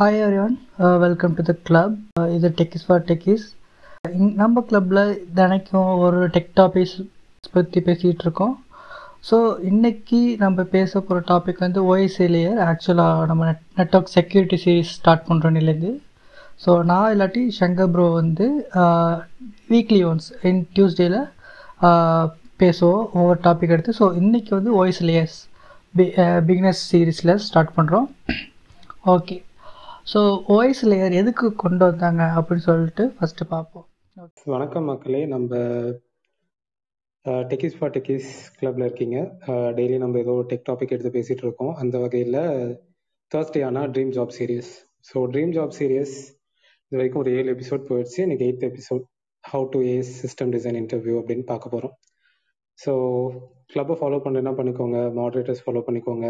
Hi everyone welcome to the club இது techies for techies நம்ம கிளப்பில் தினைக்கும் ஒரு டெக் டாபிக்ஸ் பற்றி பேசிகிட்டு இருக்கோம். ஸோ இன்னைக்கு நம்ம பேச போகிற டாபிக் வந்து ஓஎஸ்ஏ லேயர் ஆக்சுவலாக நம்ம net network security series start பண்ணுறோன்னிலேருந்து so நான் இல்லாட்டி ஷங்கர் ப்ரோ வந்து வீக்லி ஒன்ஸ் இன் டியூஸ்டேயில் பேசுவோம். ஒவ்வொரு டாபிக் எடுத்து. ஸோ இன்றைக்கி வந்து ஓஎஸ் லேயர்ஸ் பி பிகினஸ் சீரீஸில் ஸ்டார்ட் பண்ணுறோம் ஓகே ஸோ ஓஎஸ் லேயர் எதுக்கு கொண்டு வந்தாங்க அப்படின்னு சொல்லிட்டு ஃபஸ்ட்டு பார்ப்போம். வணக்கம் மக்களே. நம்ம டெக்கிஸ் ஃபார் டெக்கிஸ் கிளப்ல இருக்கீங்க. டெய்லி நம்ம ஏதோ டெக் டாபிக் எடுத்து பேசிட்டு இருக்கோம். அந்த வகையில் தேர்ஸ்டே ஆனால் dream job series so dream job series இது வரைக்கும் ஒரு ஏழு எபிசோட் போயிடுச்சு. இன்னைக்கு eighth episode how to ace system design interview அப்படின்னு பார்க்க போகிறோம் ஸோ கிளப்பை ஃபாலோ பண்ணுறேன்னா பண்ணிக்கோங்க? மாடரேட்டர்ஸ் ஃபாலோ பண்ணிக்கோங்க.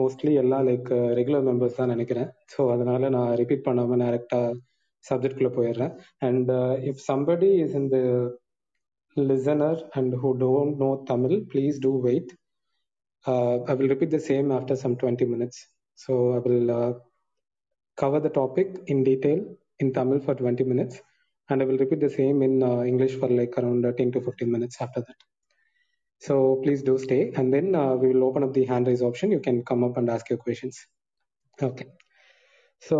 மோஸ்ட்லி எல்லாம் லைக் ரெகுலர் மெம்பர்ஸ் தான் நினைக்கிறேன். ஸோ அதனால நான் ரிப்பீட் பண்ணாமல் டேரெக்டாக சப்ஜெக்ட்குள்ளே போயிடுறேன். And if somebody is in the listener and who don't know Tamil please do wait I will repeat the same after some twenty minutes so I will cover the topic in detail in Tamil for 20 minutes. And I will repeat the same in uh, English for like around uh, 10 to 15 minutes after that. So please do stay and then uh, we will open up the hand raise option. You can come up and ask your questions. Okay. So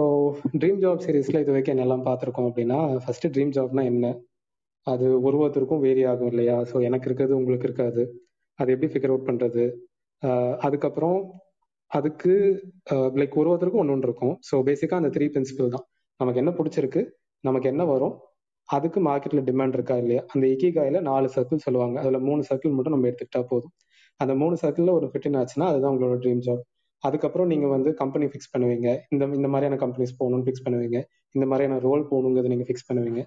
dream job சீரீஸில் இது வரைக்கும் என்னெல்லாம் பார்த்துருக்கோம் அப்படின்னா first dream Jaffna என்ன? அது ஒரு ஒருத்தருக்கும் வேரி ஆகும் இல்லையா? ஸோ எனக்கு இருக்கிறது உங்களுக்கு இருக்காது. அது எப்படி ஃபிகர் அவுட் பண்ணுறது அதுக்கப்புறம் அதுக்கு லைக் ஒரு ஒருத்தருக்கும் ஒன்று ஒன்று இருக்கும். ஸோ பேசிக்காக அந்த த்ரீ பிரின்சிபிள் தான். நமக்கு என்ன பிடிச்சிருக்கு? நமக்கு என்ன வரும்? அதுக்கு மார்க்கெட்டில் டிமாண்ட் இருக்கா இல்லையா? அந்த இக்கிகாயில நாலு சர்க்கிள் சொல்லுவாங்க. அதில் மூணு சர்க்கிள் மட்டும் நம்ம எடுத்துக்கிட்டா போதும். அந்த மூணு சர்க்கிளில் ஒரு ஃபிட்டின் ஆச்சுன்னா அதுதான் உங்களோட ட்ரீம் ஜாப் அதுக்கப்புறம் நீங்கள் வந்து கம்பெனி ஃபிக்ஸ் பண்ணுவீங்க. இந்த இந்த மாதிரியான கம்பெனிஸ் போகணும்னு ஃபிக்ஸ் பண்ணுவீங்க. இந்த மாதிரியான ரோல் போகணுங்கிறத நீங்கள் ஃபிக்ஸ் பண்ணுவீங்க.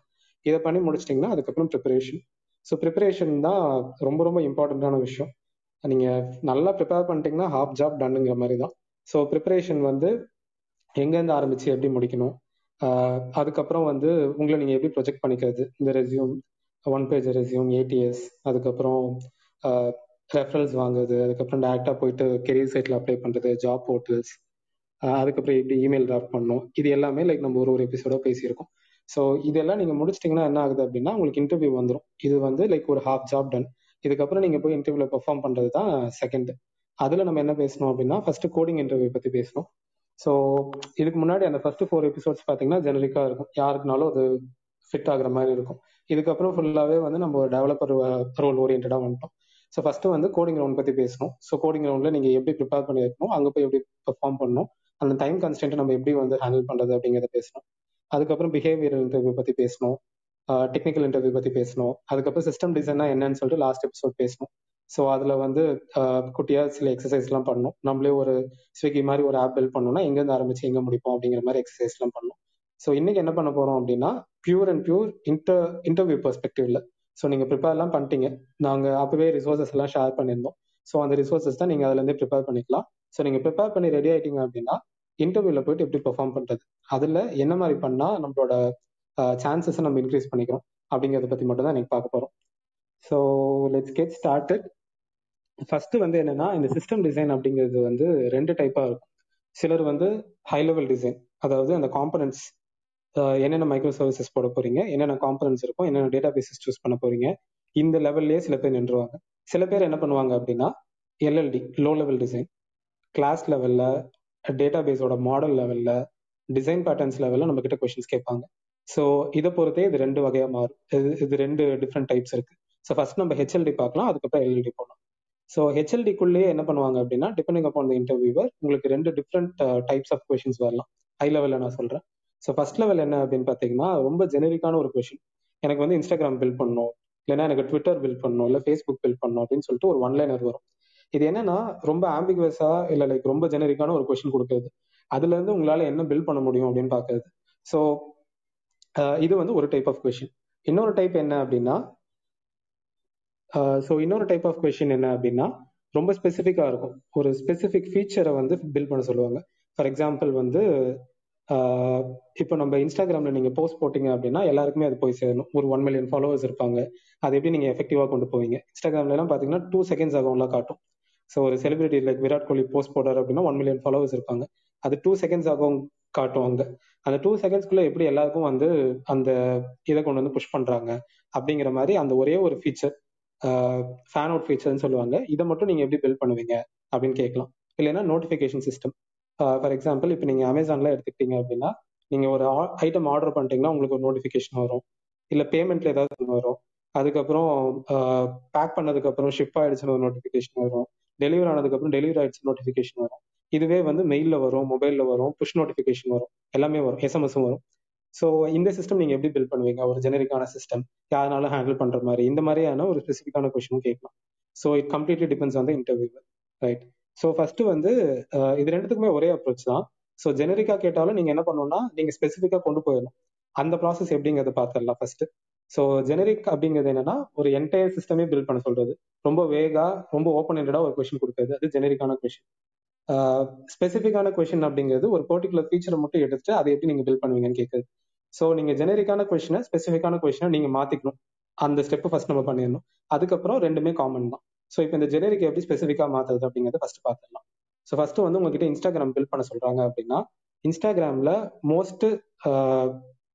இதை பண்ணி முடிச்சிட்டிங்கன்னா அதுக்கப்புறம் ப்ரிப்பரேஷன் ஸோ ப்ரிப்பரேஷன் தான் ரொம்ப ரொம்ப இம்பார்ட்டண்ட்டான விஷயம். நீங்கள் நல்லா ப்ரிப்பேர் பண்ணிட்டீங்கன்னா ஹாஃப் ஜாப் டன்னுங்கிற மாதிரி தான் ஸோ ப்ரிப்பரேஷன் வந்து எங்கேருந்து ஆரம்பிச்சு எப்படி முடிக்கணும்? அதுக்கப்புறம் வந்து உங்களை நீங்கள் எப்படி ப்ரொஜெக்ட் பண்ணிக்கிறது? இந்த resume one page resume ATS அதுக்கப்புறம் ரெஃபரன்ஸ் வாங்குறது அதுக்கப்புறம் டேரெக்டாக போயிட்டு கெரியர் சைட்டில் அப்ளை பண்ணுறது ஜாப் போர்ட்டல்ஸ் அதுக்கப்புறம் எப்படி இமெயில் டிராஃப்ட் பண்ணணும்? இது எல்லாமே லைக் நம்ம ஒரு ஒரு எபிசோட பேசியிருக்கோம். ஸோ இதெல்லாம் நீங்கள் முடிச்சிட்டிங்கன்னா என்ன ஆகுது அப்படின்னா உங்களுக்கு இன்டர்வியூ வந்துடும் இது வந்து லைக் ஒரு ஹாஃப் ஜாப் டன் இதுக்கப்புறம் நீங்கள் போய் இன்டர்வியூவில் பெர்ஃபார்ம் பண்ணுறது தான் செகண்ட் அதில் நம்ம என்ன பேசணும் அப்படின்னா ஃபர்ஸ்ட் கோடிங் இன்டர்வியூ பற்றி பேசணும். ஸோ இதுக்கு முன்னாடி அந்த ஃபர்ஸ்ட் ஃபோர் எபிசோட்ஸ் பார்த்தீங்கன்னா ஜெனரிக்காக இருக்கும். யாருக்குனாலும் அது ஃபிட் ஆகுற மாதிரி இருக்கும். இதுக்கப்புறம் ஃபுல்லாகவே வந்து நம்ம டெவலப்பர் ரோல் ஓரியன்டாக வந்துட்டோம். ஸோ ஃபர்ஸ்ட் வந்து கோடிங் ரவுண்ட் பற்றி பேசணும். ஸோ கோடிங் ரவுண்டில் நீங்கள் எப்படி ப்ரிப்பேர் பண்ணி அங்கே போய் எப்படி பெர்ஃபார்ம் பண்ணணும் அந்த டைம் கன்ஸ்டன்ட் நம்ம எப்படி வந்து ஹேண்டில் பண்ணுறது அப்படிங்கிறத பேசணும். அதுக்கப்புறம் பிஹேவியர் இன்டர்வியூ பற்றி பேசணும். டெக்னிக்கல் இன்டர்வியூ பற்றி பேசணும். அதுக்கப்புறம் சிஸ்டம் டிசைனா என்னன்னு சொல்லிட்டு லாஸ்ட் எபிசோட் பேசணும். ஸோ அதில் வந்து குட்டியாக சில எக்ஸசைஸ்லாம் பண்ணணும் நம்மளே ஒரு ஸ்விக்கி மாதிரி ஒரு ஆப் பில்ட் பண்ணோம்னா எங்கேருந்து ஆரம்பிச்சு எங்கே முடிப்போம் அப்படிங்கிற மாதிரி எக்ஸசைஸ்லாம் பண்ணணும் ஸோ இன்னைக்கு என்ன பண்ண போகிறோம் அப்படின்னா pure and pure inter interview பெர்ஸ்பெக்டிவ்ல so நீங்கள் ப்ரிப்பேர்லாம் பண்ணிட்டீங்க. நாங்கள் அப்போவே ரிசோர்ஸஸ் எல்லாம் ஷேர் பண்ணியிருந்தோம். ஸோ அந்த ரிசோர்ஸஸ் தான் நீங்கள் அதுலேருந்தே ப்ரிப்பேர் பண்ணிக்கலாம். ஸோ நீங்கள் ப்ரிப்பேர் பண்ணி ரெடி ஆகிட்டீங்க அப்படின்னா இன்டர்வியூவில் போயிட்டு எப்படி பெர்ஃபார்ம் பண்ணுறது அதில் என்ன மாதிரி பண்ணால் நம்மளோட சான்சஸை நம்ம இன்க்ரீஸ் பண்ணிக்கிறோம் அப்படிங்கிறத பற்றி மட்டும் தான் இன்னைக்கு பார்க்க போகிறோம் so let's get started first வந்து என்னன்னா இந்த சிஸ்டம் டிசைன் அப்படிங்கிறது வந்து ரெண்டு டைப்பாக இருக்கும். சிலர் வந்து ஹை லெவல் டிசைன் அதாவது அந்த காம்பனன்ட்ஸ் என்னென்ன மைக்ரோ சர்வீசஸ் போட போறீங்க என்னென்ன காம்பனன்ஸ் இருக்கும் என்னென்ன டேட்டா பேசஸ் சூஸ் பண்ண போறீங்க இந்த லெவல்லே சில பேர் நின்றுவாங்க. சில பேர் என்ன பண்ணுவாங்க அப்படின்னா LLD low level design class லெவல்ல டேட்டா பேஸோட மாடல் லெவல்ல டிசைன் பேட்டர்ன்ஸ் லெவல்ல நம்ம கிட்ட கொஸ்டின்ஸ் கேட்பாங்க. ஸோ இதை பொறுத்தே இது ரெண்டு வகையா மாறும். இது இது ரெண்டு டிஃப்ரெண்ட் டைப்ஸ் இருக்கு. ஸோ ஃபர்ஸ்ட் நம்ம ஹெச்எல்டி பார்க்கலாம் அதுக்கப்புறம் எல்எல்டி போகலாம் ஸோ ஹெச்எல்டிக்குள்ளேயே என்ன பண்ணுவாங்க அப்படின்னா டிபெண்டிங் அப்பான் த இன்டர்வியூவர் உங்களுக்கு ரெண்டு டிஃப்ரெண்ட் டைப்ஸ் ஆஃப் கொஷின்ஸ் வரலாம். ஹை லெவலில் நான் சொல்கிறேன் ஸோ ஃபர்ஸ்ட் லெவல் என்ன அப்படின்னு பார்த்தீங்கன்னா ரொம்ப ஜெனரிக்கான ஒரு கொஷின் எனக்கு வந்து இன்ஸ்டாகிராம் பில்ட் பண்ணணும் இல்லைன்னா எனக்கு ட்விட்டர் பில்ட் பண்ணணும் இல்லை ஃபேஸ்புக் பில்ட் பண்ணணும் அப்படின்னு சொல்லிட்டு ஒரு ஒன் லைனர் வரும். இது என்னன்னா ரொம்ப ஆம்பிகுவஸா இல்லை லைக் ரொம்ப ஜெனரிக்கான ஒரு கொஷின் கொடுக்குறது. அதுல இருந்து உங்களால என்ன பில்ட் பண்ண முடியும் அப்படின்னு பாக்குறது ஸோ uh, இது வந்து ஒரு டைப் ஆஃப் கொஷின் இன்னொரு டைப் என்ன அப்படின்னா ஸோ இன்னொரு டைப் ஆஃப் கொஷின் என்ன அப்படின்னா ரொம்ப ஸ்பெசிஃபிக்காக இருக்கும். ஒரு ஸ்பெசிஃபிக் ஃபீச்சரை வந்து பில் பண்ண சொல்லுவாங்க. ஃபார் எக்ஸாம்பிள் வந்து இப்போ நம்ம இன்ஸ்டாகிராமில் நீங்கள் போஸ்ட் போட்டிங்க அப்படின்னா எல்லாருக்குமே அது போய் சேரணும். ஒரு ஒன் மில்லியன் ஃபாலோவர்ஸ் இருப்பாங்க. அது எப்படி நீங்கள் எஃபெக்டிவாக கொண்டு போவீங்க? இன்ஸ்டாகிராம்லாம் பார்த்தீங்கன்னா டூ செகண்ட்ஸ் ஆகும்லாம் காட்டும். ஸோ ஒரு celebrity like Virat Kohli post போடுறாரு அப்படின்னா ஒன் மில்லியன் ஃபாலோவர்ஸ் இருப்பாங்க. அது டூ செகண்ட்ஸ் ஆகும் காட்டும் அங்கே. அந்த டூ செகண்ட்ஸ்க்குள்ளே எப்படி எல்லாருக்கும் வந்து அந்த இதை கொண்டு வந்து புஷ் பண்ணுறாங்க அப்படிங்கிற மாதிரி அந்த ஒரே ஒரு ஃபீச்சர் ஃபேன் அவுட் ஃபீச்சர்னு சொல்லுவாங்க. இதை மட்டும் நீங்க எப்படி பில்ட் பண்ணுவீங்க அப்படின்னு கேட்கலாம். இல்லைன்னா நோட்டிஃபிகேஷன் சிஸ்டம் ஃபார் எக்ஸாம்பிள் இப்போ நீங்க அமேசான்ல எடுத்துக்கிட்டீங்க அப்படின்னா நீங்க ஒரு ஐட்டம் ஆர்டர் பண்ணிட்டீங்கன்னா உங்களுக்கு ஒரு நோட்டிஃபிகேஷன் வரும். இல்லை பேமெண்ட்ல ஏதாவது வரும். அதுக்கப்புறம் பேக் பண்ணதுக்கப்புறம் ஷிப் ஆயிடுச்சுன்னு ஒரு நோட்டிஃபிகேஷன் வரும். டெலிவரி ஆனதுக்கப்புறம் டெலிவரி ஆயிடுச்சு நோட்டிஃபிகேஷன் வரும். இதுவே வந்து மெயிலில் வரும் மொபைலில் வரும் புஷ் நோட்டிஃபிகேஷன் வரும். எல்லாமே வரும். எஸ்எம்எஸும் வரும். ஸோ இந்த சிஸ்டம் நீங்க எப்படி பில்ட் பண்ணுவீங்க? ஒரு ஜெனரிக்கான சிஸ்டம் யாருனாலும் ஹேண்டில் பண்ற மாதிரி. இந்த மாதிரியான ஒரு ஸ்பெசிஃபிக்கான கொஸ்டினும் கேட்கலாம். So it completely depends on the interview right so first வந்து இது ரெண்டுத்துக்குமே ஒரே அப்ரோச் தான். ஸோ ஜெனரிக்கா கேட்டாலும் நீங்க என்ன பண்ணணும்னா நீங்க ஸ்பெசிஃபிக்கா கொண்டு போயிடணும். அந்த ப்ராசஸ் எப்படிங்கிறத பார்த்துடலாம் ஃபர்ஸ்ட் ஸோ ஜெனரிக் அப்படிங்கிறது என்னன்னா ஒரு என்டையர் சிஸ்டமே பில்ட் பண்ண சொல்றது. ரொம்ப வேகா ரொம்ப ஓப்பன் ஹெண்டடா ஒரு கொஸ்டின் கொடுக்குறது அது ஜெனரிக்கான கொஸ்டின் ஸ்பெசிஃபிக்கான கொஷின் அப்படிங்கிறது ஒரு பர்டிகுலர் ஃபீச்சரை மட்டும் எடுத்துட்டு அதை எப்படி நீங்கள் பில்ட் பண்ணுவீங்கன்னு கேட்குது ஸோ நீங்கள் ஜெனரிக்கான கொஷினை ஸ்பெசிஃபிக்கான கொஷினை நீங்கள் மாற்றிக்கணும் அந்த ஸ்டெப்பு ஃபர்ஸ்ட் நம்ம பண்ணிடணும். அதுக்கப்புறம் ரெண்டுமே காமன் தான். ஸோ இப்போ இந்த ஜெனரிக் எப்படி ஸ்பெசிஃபிக்காக மாற்றுறது அப்படிங்கிறத ஃபர்ஸ்ட் பார்த்துடலாம் ஸோ ஃபர்ஸ்ட் வந்து உங்ககிட்ட இன்ஸ்டாகிராம் பில்ட் பண்ண சொல்கிறாங்க அப்படின்னா இன்ஸ்டாகிராமில் மோஸ்ட்